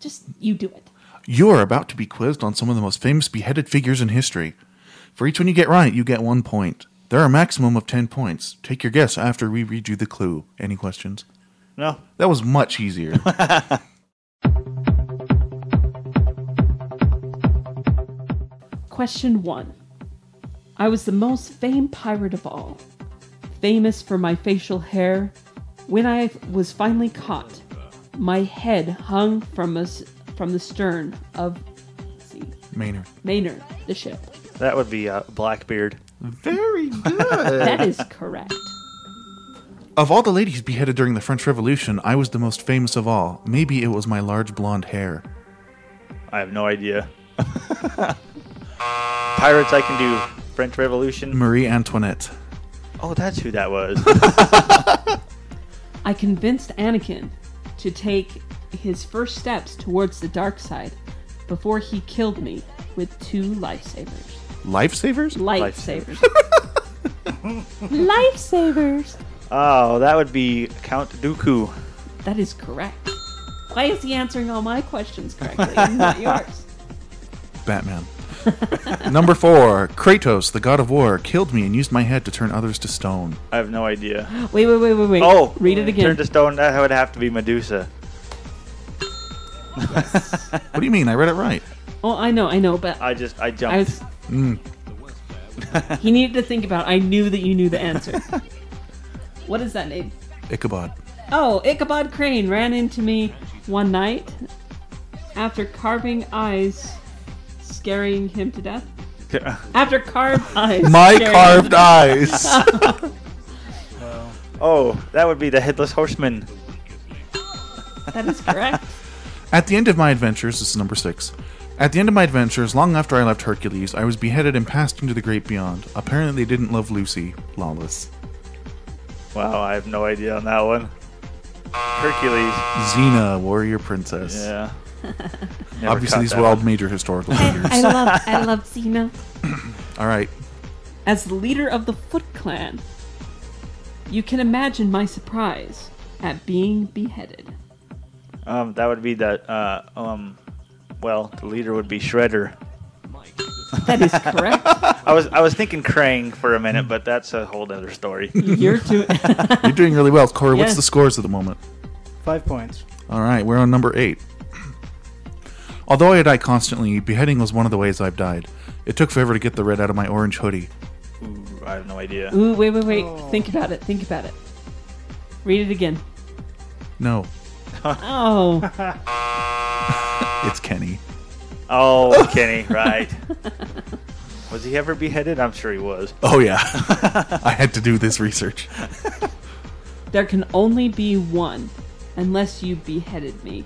Just you do it. You're about to be quizzed on some of the most famous beheaded figures in history. For each one you get right, you get one point. There are a maximum of 10 points. Take your guess after we read you the clue. Any questions? No. That was much easier. Question one. I was the most famed pirate of all, famous for my facial hair. When I was finally caught, my head hung from us from the stern of let's see, Maynard. Maynard, the ship. That would be uh, Blackbeard. Very good. That is correct. of all the ladies beheaded during the French Revolution, I was the most famous of all. Maybe it was my large blonde hair. I have no idea. Pirates, I can do. French Revolution. Marie Antoinette. Oh, that's who that was. I convinced Anakin to take his first steps towards the dark side before he killed me with two lifesavers. Lifesavers? Lifesavers. lifesavers. oh, that would be Count Dooku. That is correct. Why is he answering all my questions correctly and not yours? Batman. Number four, Kratos, the god of war, killed me and used my head to turn others to stone. I have no idea. Wait, wait, wait, wait, wait. Oh, read it again. Turn to stone. That would have to be Medusa. What do you mean? I read it right. oh, I know, I know, but I just I jumped. I was. Mm. he needed to think about. I knew that you knew the answer. what is that name? Ichabod. Oh, Ichabod Crane ran into me one night after carving eyes, scaring him to death. After carved eyes. My carved him- eyes. oh, that would be the headless horseman. That is correct. At the end of my adventures, this is number six. At the end of my adventures, long after I left Hercules, I was beheaded and passed into the great beyond. Apparently, they didn't love Lucy. Lawless. Wow, I have no idea on that one. Hercules. Xena, warrior princess. Yeah. Never Obviously, these were all major historical figures. I love, I love Xena. all right. As the leader of the Foot Clan, you can imagine my surprise at being beheaded. Um, that would be that. Uh, um, well, the leader would be Shredder. That is correct. I was I was thinking Krang for a minute, but that's a whole other story. You're too. You're doing really well. Corey, what's Yes. the scores at the moment? Five points. All right, we're on number eight. Although I die constantly, beheading was one of the ways I've died. It took forever to get the red out of my orange hoodie. Ooh, I have no idea. Ooh, wait, wait, wait. Oh. Think about it. Think about it. Read it again. No, Oh, it's Kenny. Oh, Kenny, right. was he ever beheaded? I'm sure he was. Oh yeah, I had to do this research. there can only be one, unless you beheaded me.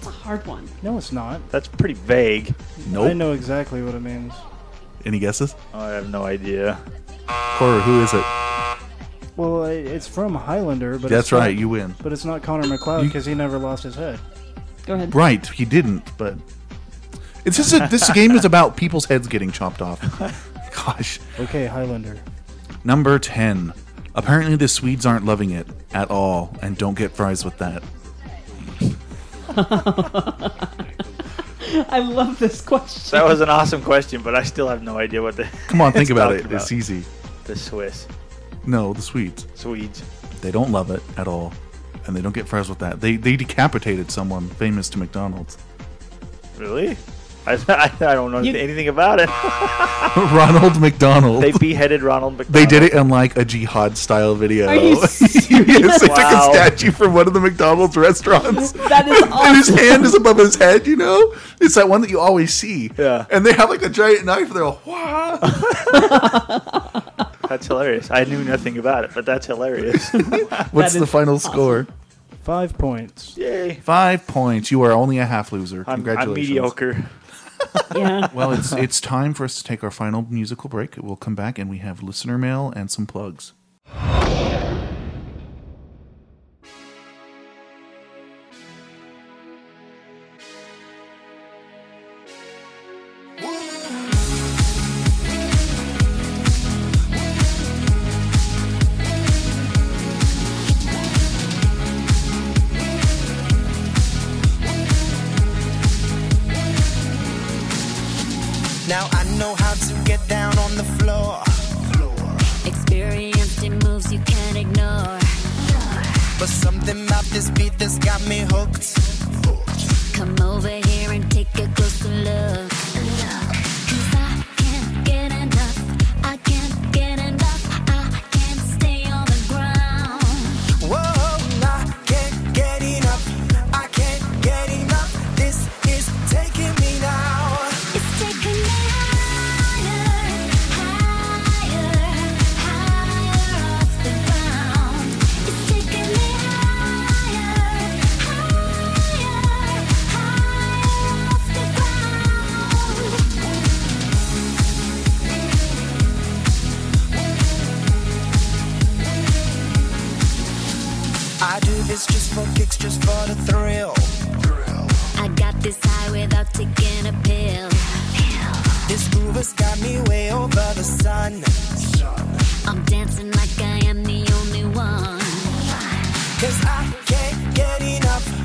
That's a hard one. No, it's not. That's pretty vague. I Nope. know exactly what it means. Any guesses? Oh, I have no idea. Corey, who is it? Well, i- it's from Highlander, but That's it's not- right, you win. But it's not Connor MacLeod You- because he never lost his head. Go ahead. Right, he didn't, but it's just a, this game is about people's heads getting chopped off. Gosh. Okay, Highlander. Number 10. Apparently the Swedes aren't loving it at all and don't get fries with that. I love this question. That was an awesome question, but I still have no idea what the. Come on, think about talking it. It's easy. The Swiss, No, the Swedes. Swedes. They don't love it at all and they don't get fries with that. They they decapitated someone famous to McDonald's. Really? I, I, I don't know You- anything about it. Ronald McDonald. they beheaded Ronald McDonald. They did it in like a jihad style video. Are you yes, they Wow. took a statue from one of the McDonald's restaurants. That is and his hand is above his head, you know? It's that one that you always see. Yeah. And they have like a giant knife and they're like, wow. That's hilarious. I knew nothing about it, but that's hilarious. What's That the final awesome. score? Five points. Yay. Five points. You are only a half loser. I'm, I'm Congratulations. mediocre. yeah. Well, it's it's time for us to take our final musical break. We'll come back and we have listener mail and some plugs. This just for kicks, just for the thrill. I got this high without taking a pill. This groove has got me way over the sun. I'm dancing like I am the only one. Cause I can't get enough.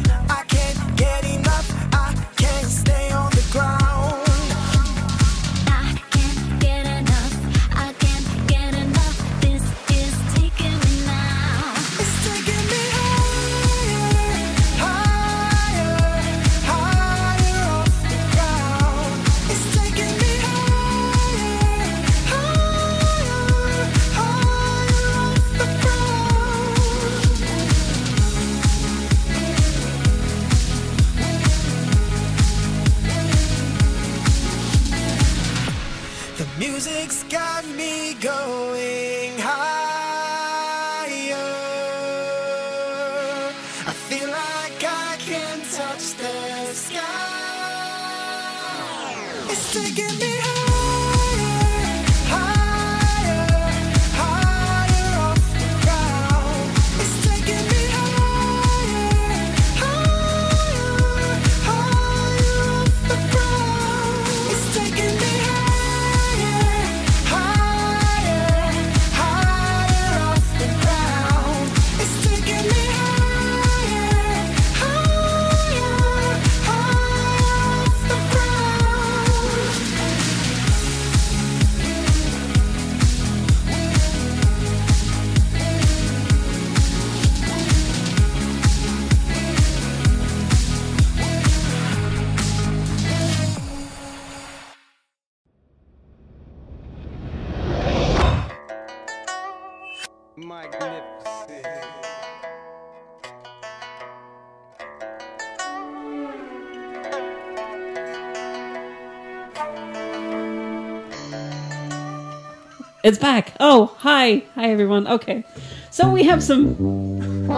It's back. Oh, hi. Hi, everyone. Okay. So we have some.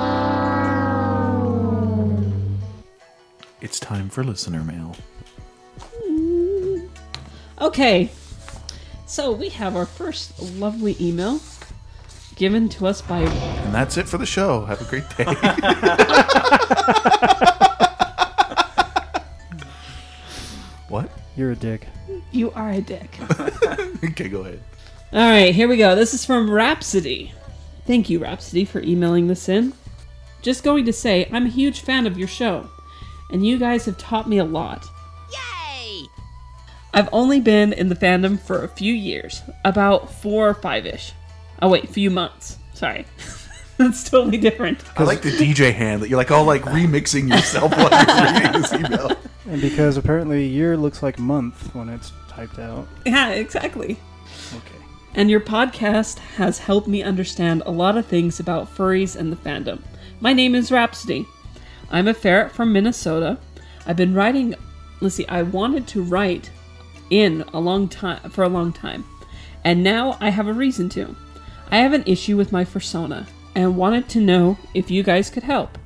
It's time for listener mail. Okay. So we have our first lovely email given to us by. And that's it for the show. Have a great day. what? You're a dick. You are a dick. okay, go ahead. All right, here we go. This is from Rhapsody. Thank you, Rhapsody, for emailing this in. Just going to say, I'm a huge fan of your show, and you guys have taught me a lot. Yay! I've only been in the fandom for a few years, about four or five ish. Oh, wait, few months. Sorry. That's totally different. I like the DJ hand that you're like all like remixing yourself while you're reading this email. And because apparently year looks like month when it's typed out. Yeah, exactly. Okay. And your podcast has helped me understand a lot of things about furries and the fandom. My name is Rhapsody. I'm a ferret from Minnesota. I've been writing. Let's see. I wanted to write in a long time for a long time, and now I have a reason to. I have an issue with my persona and wanted to know if you guys could help.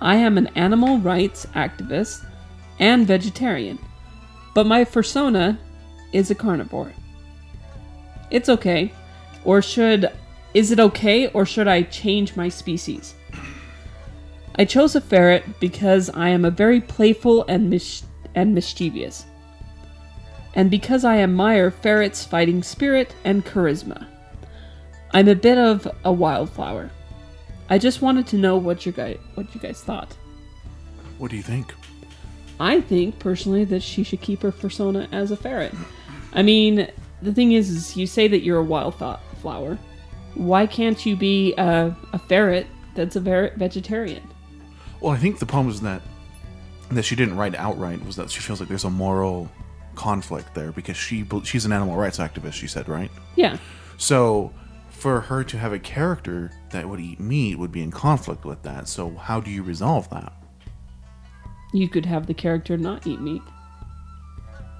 I am an animal rights activist and vegetarian, but my persona is a carnivore. It's okay. Or should. Is it okay, or should I change my species? I chose a ferret because I am a very playful and, mis- and mischievous. And because I admire ferrets' fighting spirit and charisma. I'm a bit of a wildflower. I just wanted to know what you guys what you guys thought. What do you think? I think personally that she should keep her persona as a ferret. I mean, the thing is, is you say that you're a wildflower. Why can't you be a, a ferret that's a ver- vegetarian? Well, I think the problem is that that she didn't write outright was that she feels like there's a moral conflict there because she she's an animal rights activist. She said, right? Yeah. So for her to have a character that would eat meat would be in conflict with that. So how do you resolve that? You could have the character not eat meat.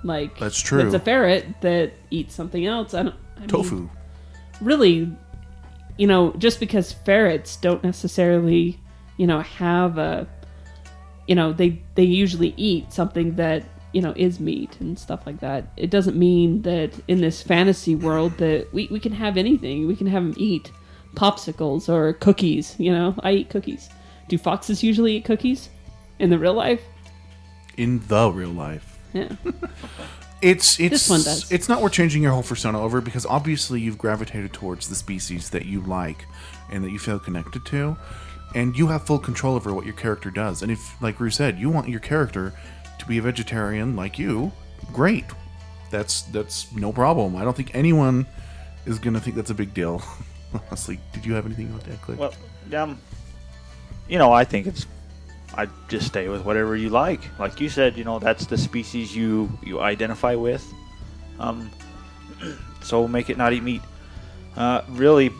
Like That's true. It's a ferret that eats something else. I don't. I mean, Tofu. really, you know, just because ferrets don't necessarily, you know, have a, you know, they they usually eat something that you know is meat and stuff like that. It doesn't mean that in this fantasy world that we we can have anything. We can have them eat popsicles or cookies. You know, I eat cookies. Do foxes usually eat cookies in the real life? In the real life. Yeah. It's it's This one does. it's not worth changing your whole persona over because obviously you've gravitated towards the species that you like and that you feel connected to, and you have full control over what your character does. And if, like Rue said, you want your character to be a vegetarian like you, great. That's that's no problem. I don't think anyone is gonna think that's a big deal. Honestly, did you have anything on that, Click? Well, um, you know, I think it's. I just stay with whatever you like. Like you said, you know, that's the species you you identify with. Um, so make it not eat meat. Uh, really,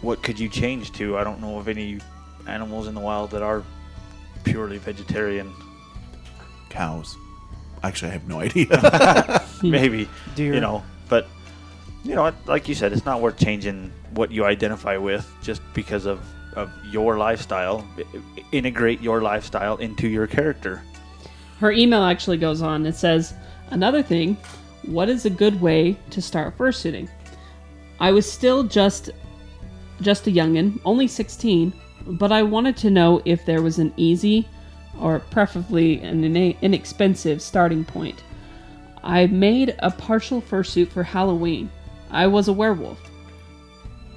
what could you change to? I don't know of any animals in the wild that are purely vegetarian. Cows. Actually, I have no idea. Maybe Deer. you know, but you know, like you said, it's not worth changing what you identify with just because of of your lifestyle. Integrate your lifestyle into your character. Her email actually goes on. It says, Another thing, what is a good way to start fursuiting? I was still just just a youngin, only 16, but I wanted to know if there was an easy or preferably an inexpensive starting point. I made a partial fursuit for Halloween. I was a werewolf.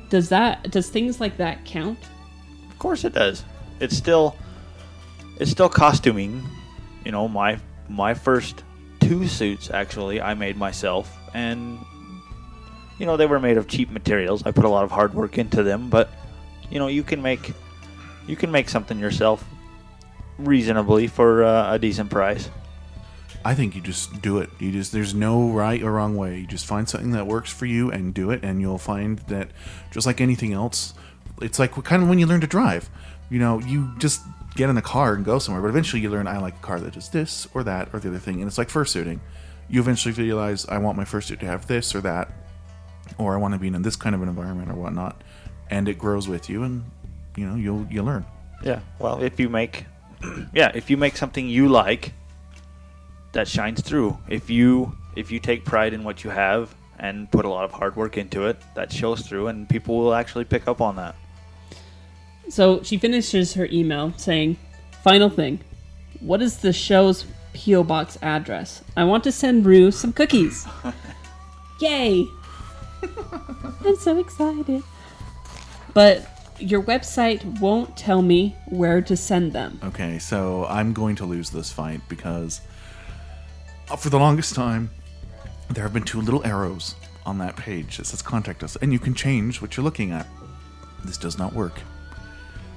Does that does things like that count? Of course, it does. It's still it's still costuming. You know, my my first two suits actually I made myself, and you know they were made of cheap materials. I put a lot of hard work into them, but you know you can make you can make something yourself reasonably for uh, a decent price. I think you just do it. You just there's no right or wrong way. You just find something that works for you and do it, and you'll find that just like anything else, it's like kind of when you learn to drive. You know, you just get in a car and go somewhere, but eventually you learn I like a car that does this or that or the other thing, and it's like fursuiting. You eventually realize I want my fursuit to have this or that, or I want to be in this kind of an environment or whatnot, and it grows with you, and you know you'll you learn. Yeah. Well, if you make, yeah, if you make something you like, that shines through. If you if you take pride in what you have and put a lot of hard work into it, that shows through, and people will actually pick up on that. So she finishes her email saying, Final thing. What is the show's P.O. Box address? I want to send Rue some cookies. Yay! I'm so excited. But your website won't tell me where to send them. Okay, so I'm going to lose this fight because uh, for the longest time, there have been two little arrows on that page that says contact us, and you can change what you're looking at. This does not work.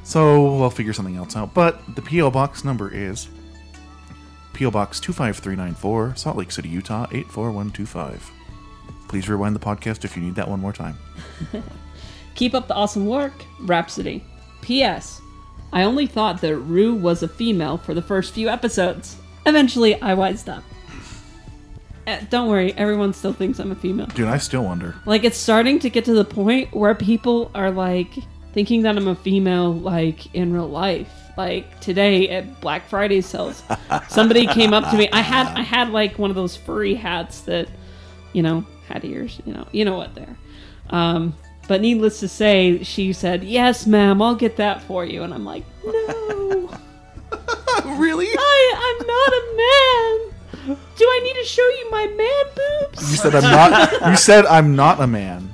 So we'll figure something else out. But the P.O. Box number is P.O. Box 25394, Salt Lake City, Utah 84125. Please rewind the podcast if you need that one more time. Keep up the awesome work, Rhapsody. P.S. I only thought that Rue was a female for the first few episodes. Eventually, I wised up. Eh, don't worry, everyone still thinks I'm a female. Dude, I still wonder. Like, it's starting to get to the point where people are like thinking that I'm a female, like in real life. Like today at Black Friday sales, somebody came up to me. I had I had like one of those furry hats that, you know, had ears. You know, you know what they're. Um, but needless to say, she said, "Yes, ma'am, I'll get that for you." And I'm like, "No, really? I I'm not a man. Do I need to show you my man boobs?" You said I'm not. You said I'm not a man.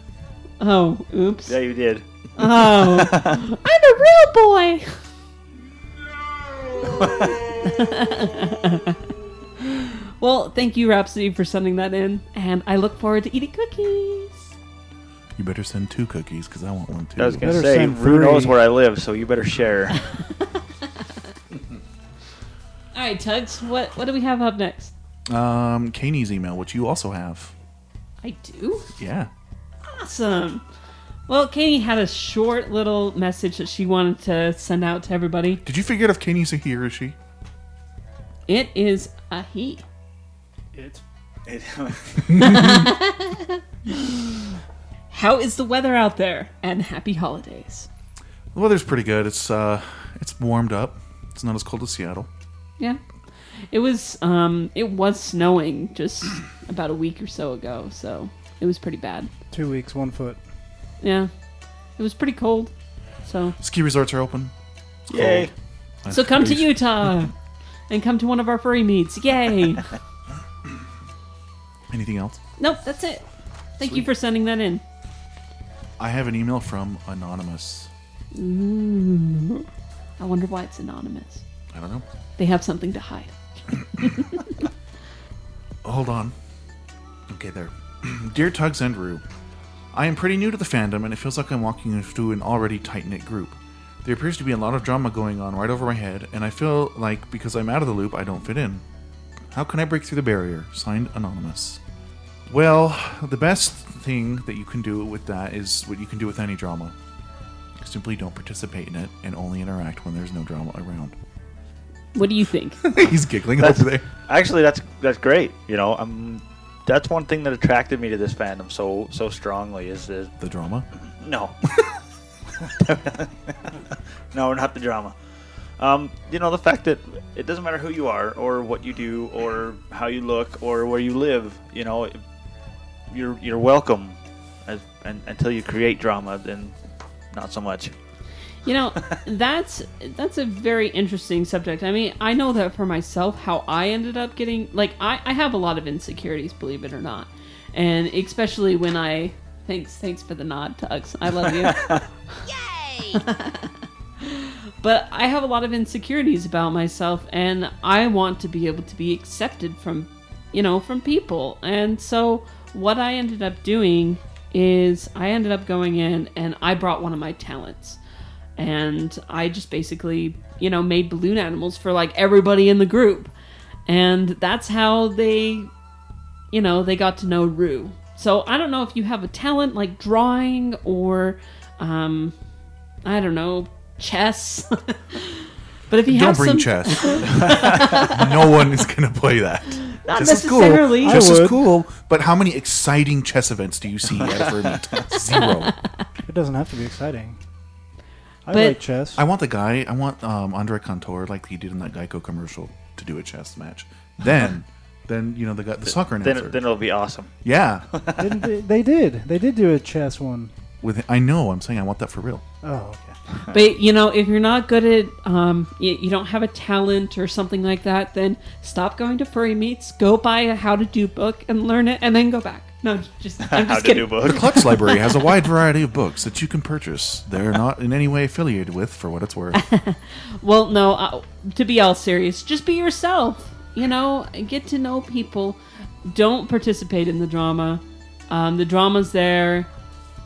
Oh, oops. Yeah, you did. Oh, I'm a real boy. well, thank you, Rhapsody, for sending that in, and I look forward to eating cookies. You better send two cookies because I want one too. I was gonna Better say, send Rue knows where I live, so you better share. All right, Tugs, what what do we have up next? Um, Kaney's email, which you also have. I do. Yeah. Awesome. Well, Katie had a short little message that she wanted to send out to everybody. Did you figure out if Kaney's a he or a she? It is a he. It. It- How is the weather out there? And happy holidays. The weather's pretty good. It's uh, it's warmed up. It's not as cold as Seattle. Yeah. It was um it was snowing just about a week or so ago, so it was pretty bad. Two weeks, one foot. Yeah. It was pretty cold. So Ski resorts are open. It's Yay. cold. so come to Please. Utah and come to one of our furry meets. Yay. Anything else? nope, that's it. Thank you for sending that in. I have an email from Anonymous. Ooh. I wonder why it's anonymous. I don't know. They have something to hide. Hold on. Okay, there. Dear Tugs and Rue, I am pretty new to the fandom, and it feels like I'm walking through an already tight knit group. There appears to be a lot of drama going on right over my head, and I feel like because I'm out of the loop, I don't fit in. How can I break through the barrier? Signed, Anonymous. Well, the best thing that you can do with that is what you can do with any drama. Simply don't participate in it and only interact when there's no drama around. What do you think? He's giggling That's- over there. Actually, that's that's great. You know, um, that's one thing that attracted me to this fandom so so strongly is the The drama? no, no, not the drama. Um, you know, the fact that it doesn't matter who you are or what you do or how you look or where you live. You know, you're you're welcome, as, and, until you create drama, then not so much. You know, that's that's a very interesting subject. I mean, I know that for myself, how I ended up getting like I, I have a lot of insecurities, believe it or not, and especially when I thanks thanks for the nod, Tugs. I love you. Yay! but I have a lot of insecurities about myself, and I want to be able to be accepted from, you know, from people. And so what I ended up doing is I ended up going in and I brought one of my talents and I just basically, you know, made balloon animals for like everybody in the group. And that's how they, you know, they got to know Rue. So I don't know if you have a talent like drawing or, um, I don't know, chess. but if you Don't have bring some, chess. no one is going to play that. Not Chess is necessarily. cool. I Chess is cool, but how many exciting chess events do you see at a furry meet? Zero. It doesn't have to be exciting. I But- like chess. I want the guy. I want um, Andre Cantor, like he did in that Geico commercial, to do a chess match. Then, then you know the guy, the soccer announcer. Then, then it'll be awesome. yeah, Didn't they, they did. They did do a chess one. with I know. I'm saying I want that for real. Oh, okay. But you know, if you're not good at, um, you, you don't have a talent or something like that, then stop going to furry meets. Go buy a how to do book and learn it, and then go back. No, just I'm How just to kidding. do The book. Klutz Library has a wide variety of books that you can purchase. They're not in any way affiliated with, for what it's worth. Well, no, uh, to be all serious, just be yourself. You know, get to know people. Don't participate in the drama. Um, the drama's there.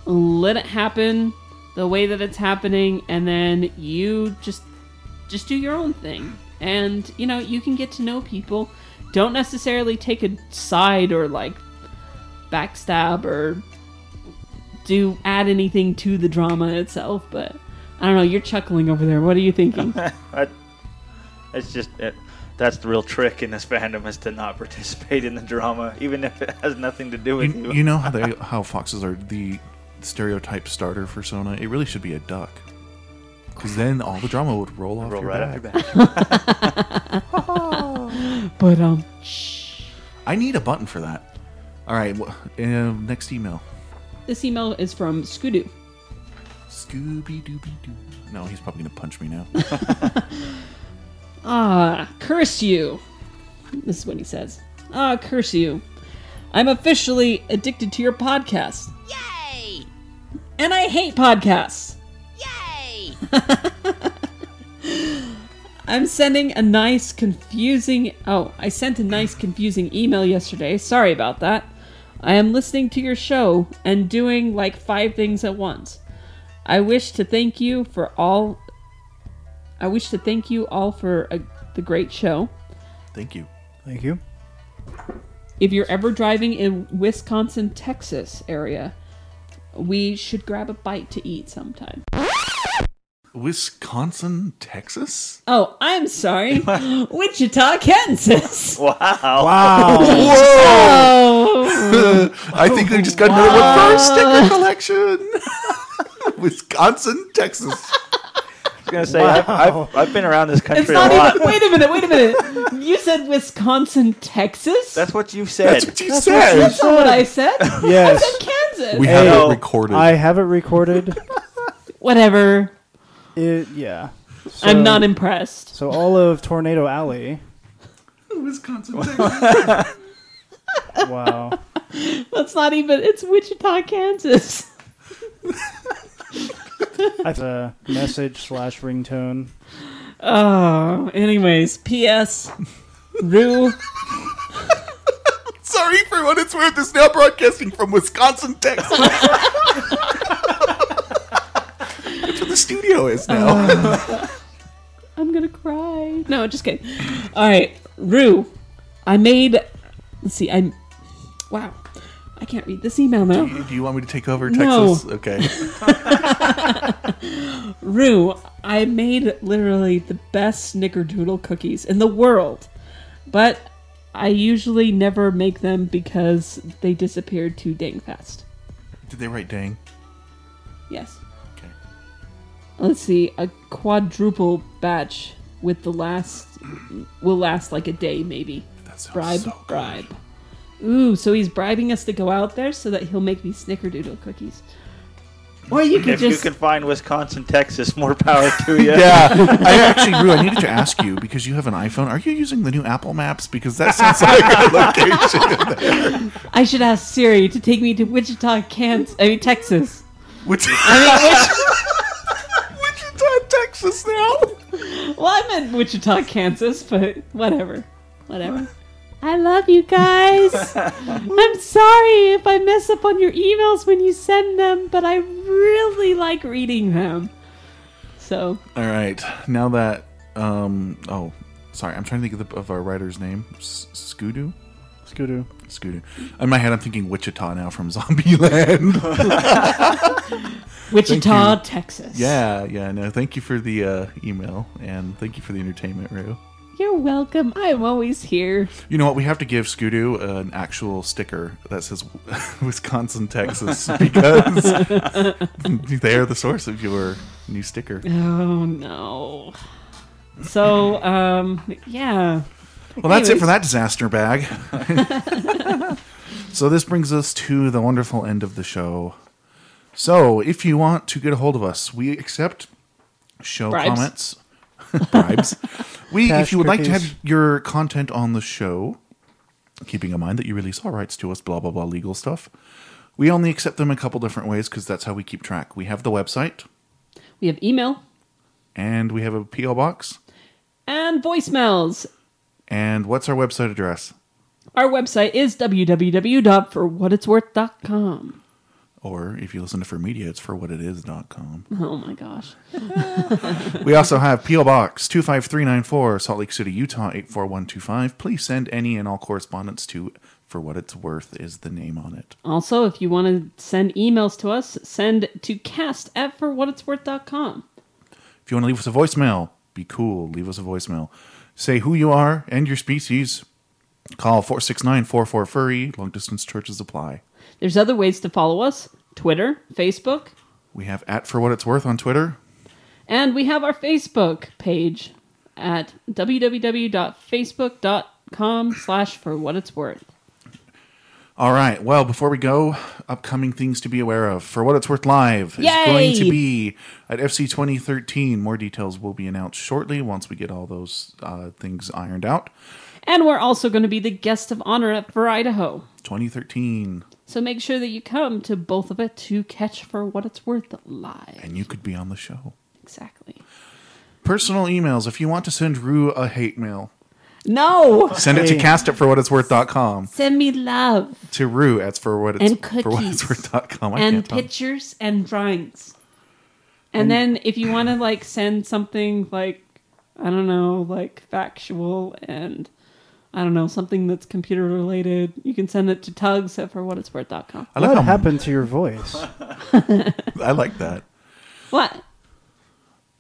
Let it happen the way that it's happening, and then you just just do your own thing. And you know, you can get to know people. Don't necessarily take a side or like backstab or do add anything to the drama itself. But I don't know. You're chuckling over there. What are you thinking? I, it's just it, that's the real trick in this fandom is to not participate in the drama, even if it has nothing to do with you. you, you know how they how foxes are the stereotype starter fursona. It really should be a duck, because then all the drama would roll off Roll your right back. off your back. But um, I need a button for that. All right, wh- uh, next email. this email is from Skudu. Scooby Dooby Doo. No, he's probably gonna punch me now. Ah, curse you. This is what he says. Ah, curse you. I'm officially addicted to your podcast. Yay! And I hate podcasts. Yay! I'm sending a nice, confusing. Oh, I sent a nice, confusing email yesterday. Sorry about that. I am listening to your show and doing like five things at once. I wish to thank you for all. I wish to thank you all for a, the great show. Thank you. Thank you. If you're ever driving in Wisconsin, Texas area, we should grab a bite to eat sometime. Wisconsin, Texas. Oh, I'm sorry. Wichita, Kansas. Wow. Wow. Oh. I think we just got another one for our sticker collection. Wisconsin, Texas. I was gonna say I've, I've, I've been around this It's country a lot. even. Wait a minute. Wait a minute. You said Wisconsin, Texas. That's what you said. That's what you That's said. what That's not what I said. I Yes. said Kansas. we have Hey. it recorded. I have it recorded. Whatever. It, yeah. So, I'm not impressed. So all of Tornado Alley. Wisconsin, Texas. Wow. That's not even. It's Wichita, Kansas. That's a message slash ringtone. Oh. Anyways, P.S. Rue. Sorry for what it's worth. Is now broadcasting from Wisconsin, Texas. That's what the studio is now. Uh, I'm gonna cry. No, just kidding. All right, Rue. I made. Let's see. I. Wow. I can't read this email now. Do you want me to take over No. Okay. Rue, I made literally the best snickerdoodle cookies in the world. But I usually never make them because they disappeared too dang fast. Did they write dang? Yes. Okay. Let's see. A quadruple batch with the last will last like a day maybe. That sounds Bribe, so good. bribe. Ooh, so he's bribing us to go out there so that he'll make me snickerdoodle cookies. Or you could if you can find Wisconsin, Texas, more power to you. Yeah, I actually, Rue, I needed to ask you because you have an iPhone. Are you using the new Apple Maps? Because that sounds like a location there. I should ask Siri to take me to Wichita, Kansas. I mean Texas. Which, I mean, Wichita, Texas now. Well, I meant Wichita, Kansas, but whatever, whatever. I love you guys. I'm sorry if I mess up on your emails when you send them, but I really like reading them. So All right, now that um, oh, sorry, I'm trying to think of, the, of our writer's name. S- Skudu. Scooter. Skudu. In my head, I'm thinking Wichita now from Zombieland. Wichita. Texas. yeah, yeah. No, thank you for the uh, email and thank you for the entertainment, Rue. You're welcome. I'm always here. You know what? We have to give Scooter an actual sticker that says Wisconsin, Texas, because they're the source of your new sticker. Oh no. So, um, yeah. Well, that's it for that disaster bag. so this brings us to the wonderful end of the show. So if you want to get a hold of us, we accept show Bribes. comments, bribes. We, if you would like to cookies. have your content on the show, keeping in mind that you release all rights to us, blah blah blah, legal stuff. We only accept them a couple different ways because that's how we keep track. We have the website, We have email and we have a PO box. and voicemails. And what's our website address? Our website is www.forwhatitsworth.com. Or if you listen to For Media, it's for what it is.com. Oh my gosh. We also have P.O. Box 25394, Salt Lake City, Utah 84125. Please send any and all correspondence to For What It's Worth is the name on it. Also, if you want to send emails to us, send to cast at forwhatitsworth.com. If you want to leave us a voicemail, be cool. Leave us a voicemail. Say who you are and your species. Call 469 44 Furry. Long distance churches apply. There's other ways to follow us Twitter, Facebook, We have at For What It's Worth on Twitter. and we have our Facebook page at www.facebook.com slash for what it's worth. All right. Well, before we go, upcoming things to be aware of. For what it's worth, live is Yay! going to be at FC 2013. More details will be announced shortly once we get all those uh, things ironed out. And we're also going to be the guest of honor at For Idaho. 2013, So make sure that you come to both of it to catch For What It's Worth live. and you could be on the show. Exactly. Personal emails. If you want to send Rue a hate mail, No! send it to Hey. cast at forwhatitsworth.com. Send me love To Rue at for what it's And for what it's cookies. worth.com. I and can't talk. pictures and drawings. And then if you want to like send something like I don't know, like factual and I don't know, something that's computer related, you can send it to tugs at forwhatitsworth.com. I like what how happened to your voice? I like that. What?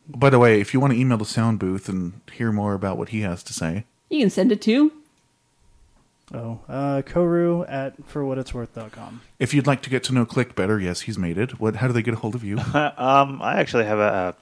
By the way, if you want to email the sound booth and hear more about what he has to say, You can send it to Oh, uh, Koru at forwhatitsworth.com. if you'd like to get to know Click better, yes, he's made it. What? How do they get a hold of you? Um, I actually have a.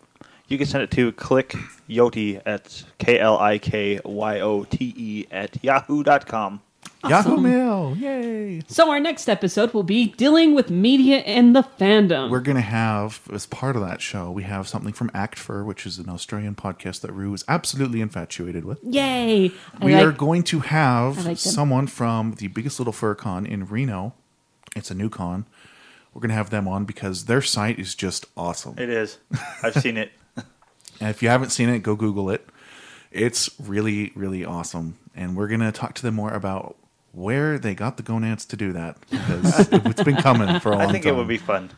You can send it to click yoti at k l i k y o t e at yahoo.com. Yahoo Mail, yay! So our next episode will be dealing with media and the fandom. We're gonna have as part of that show, we have something from Act Fur, which is an Australian podcast that Rue is absolutely infatuated with. Yay! I we like- are going to have like someone from the biggest little fur con in Reno. It's a new con. We're gonna have them on because their site is just awesome. It is. I've seen it. And if you haven't seen it, go Google it. It's really, really awesome. And we're going to talk to them more about where they got the gonads to do that because it's been coming for a long time. I think time. it would be fun.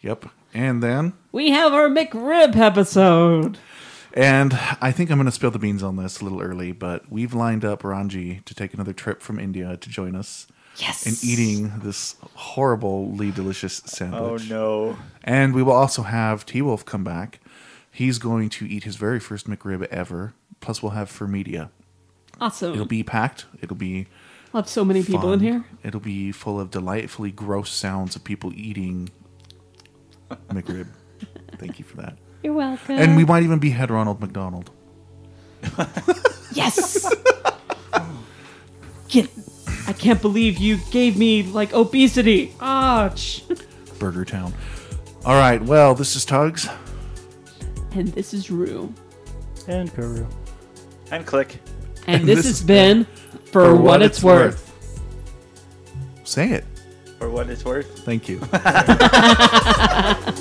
Yep. And then, we have our McRib episode. and I think I'm going to spill the beans on this a little early, but we've lined up Ranji to take another trip from India to join us Yes. in eating this horribly delicious sandwich. Oh no. And we will also have T Wolf come back. He's going to eat his very first McRib ever. Plus, we'll have for media. Awesome. It'll be packed. It'll be We'll have so many people in here. It'll be full of delightfully gross sounds of people eating McRib. Thank you for that. You're welcome. And we might even be head Ronald McDonald. Yes. Get. I can't believe you gave me like obesity. Ouch. Burger Town. All right. Well, this is Tugs. And this is Rue. And Koru. And click. And, And this, this has has been For, What, It's Worth. Say it. For what it's worth. Thank you.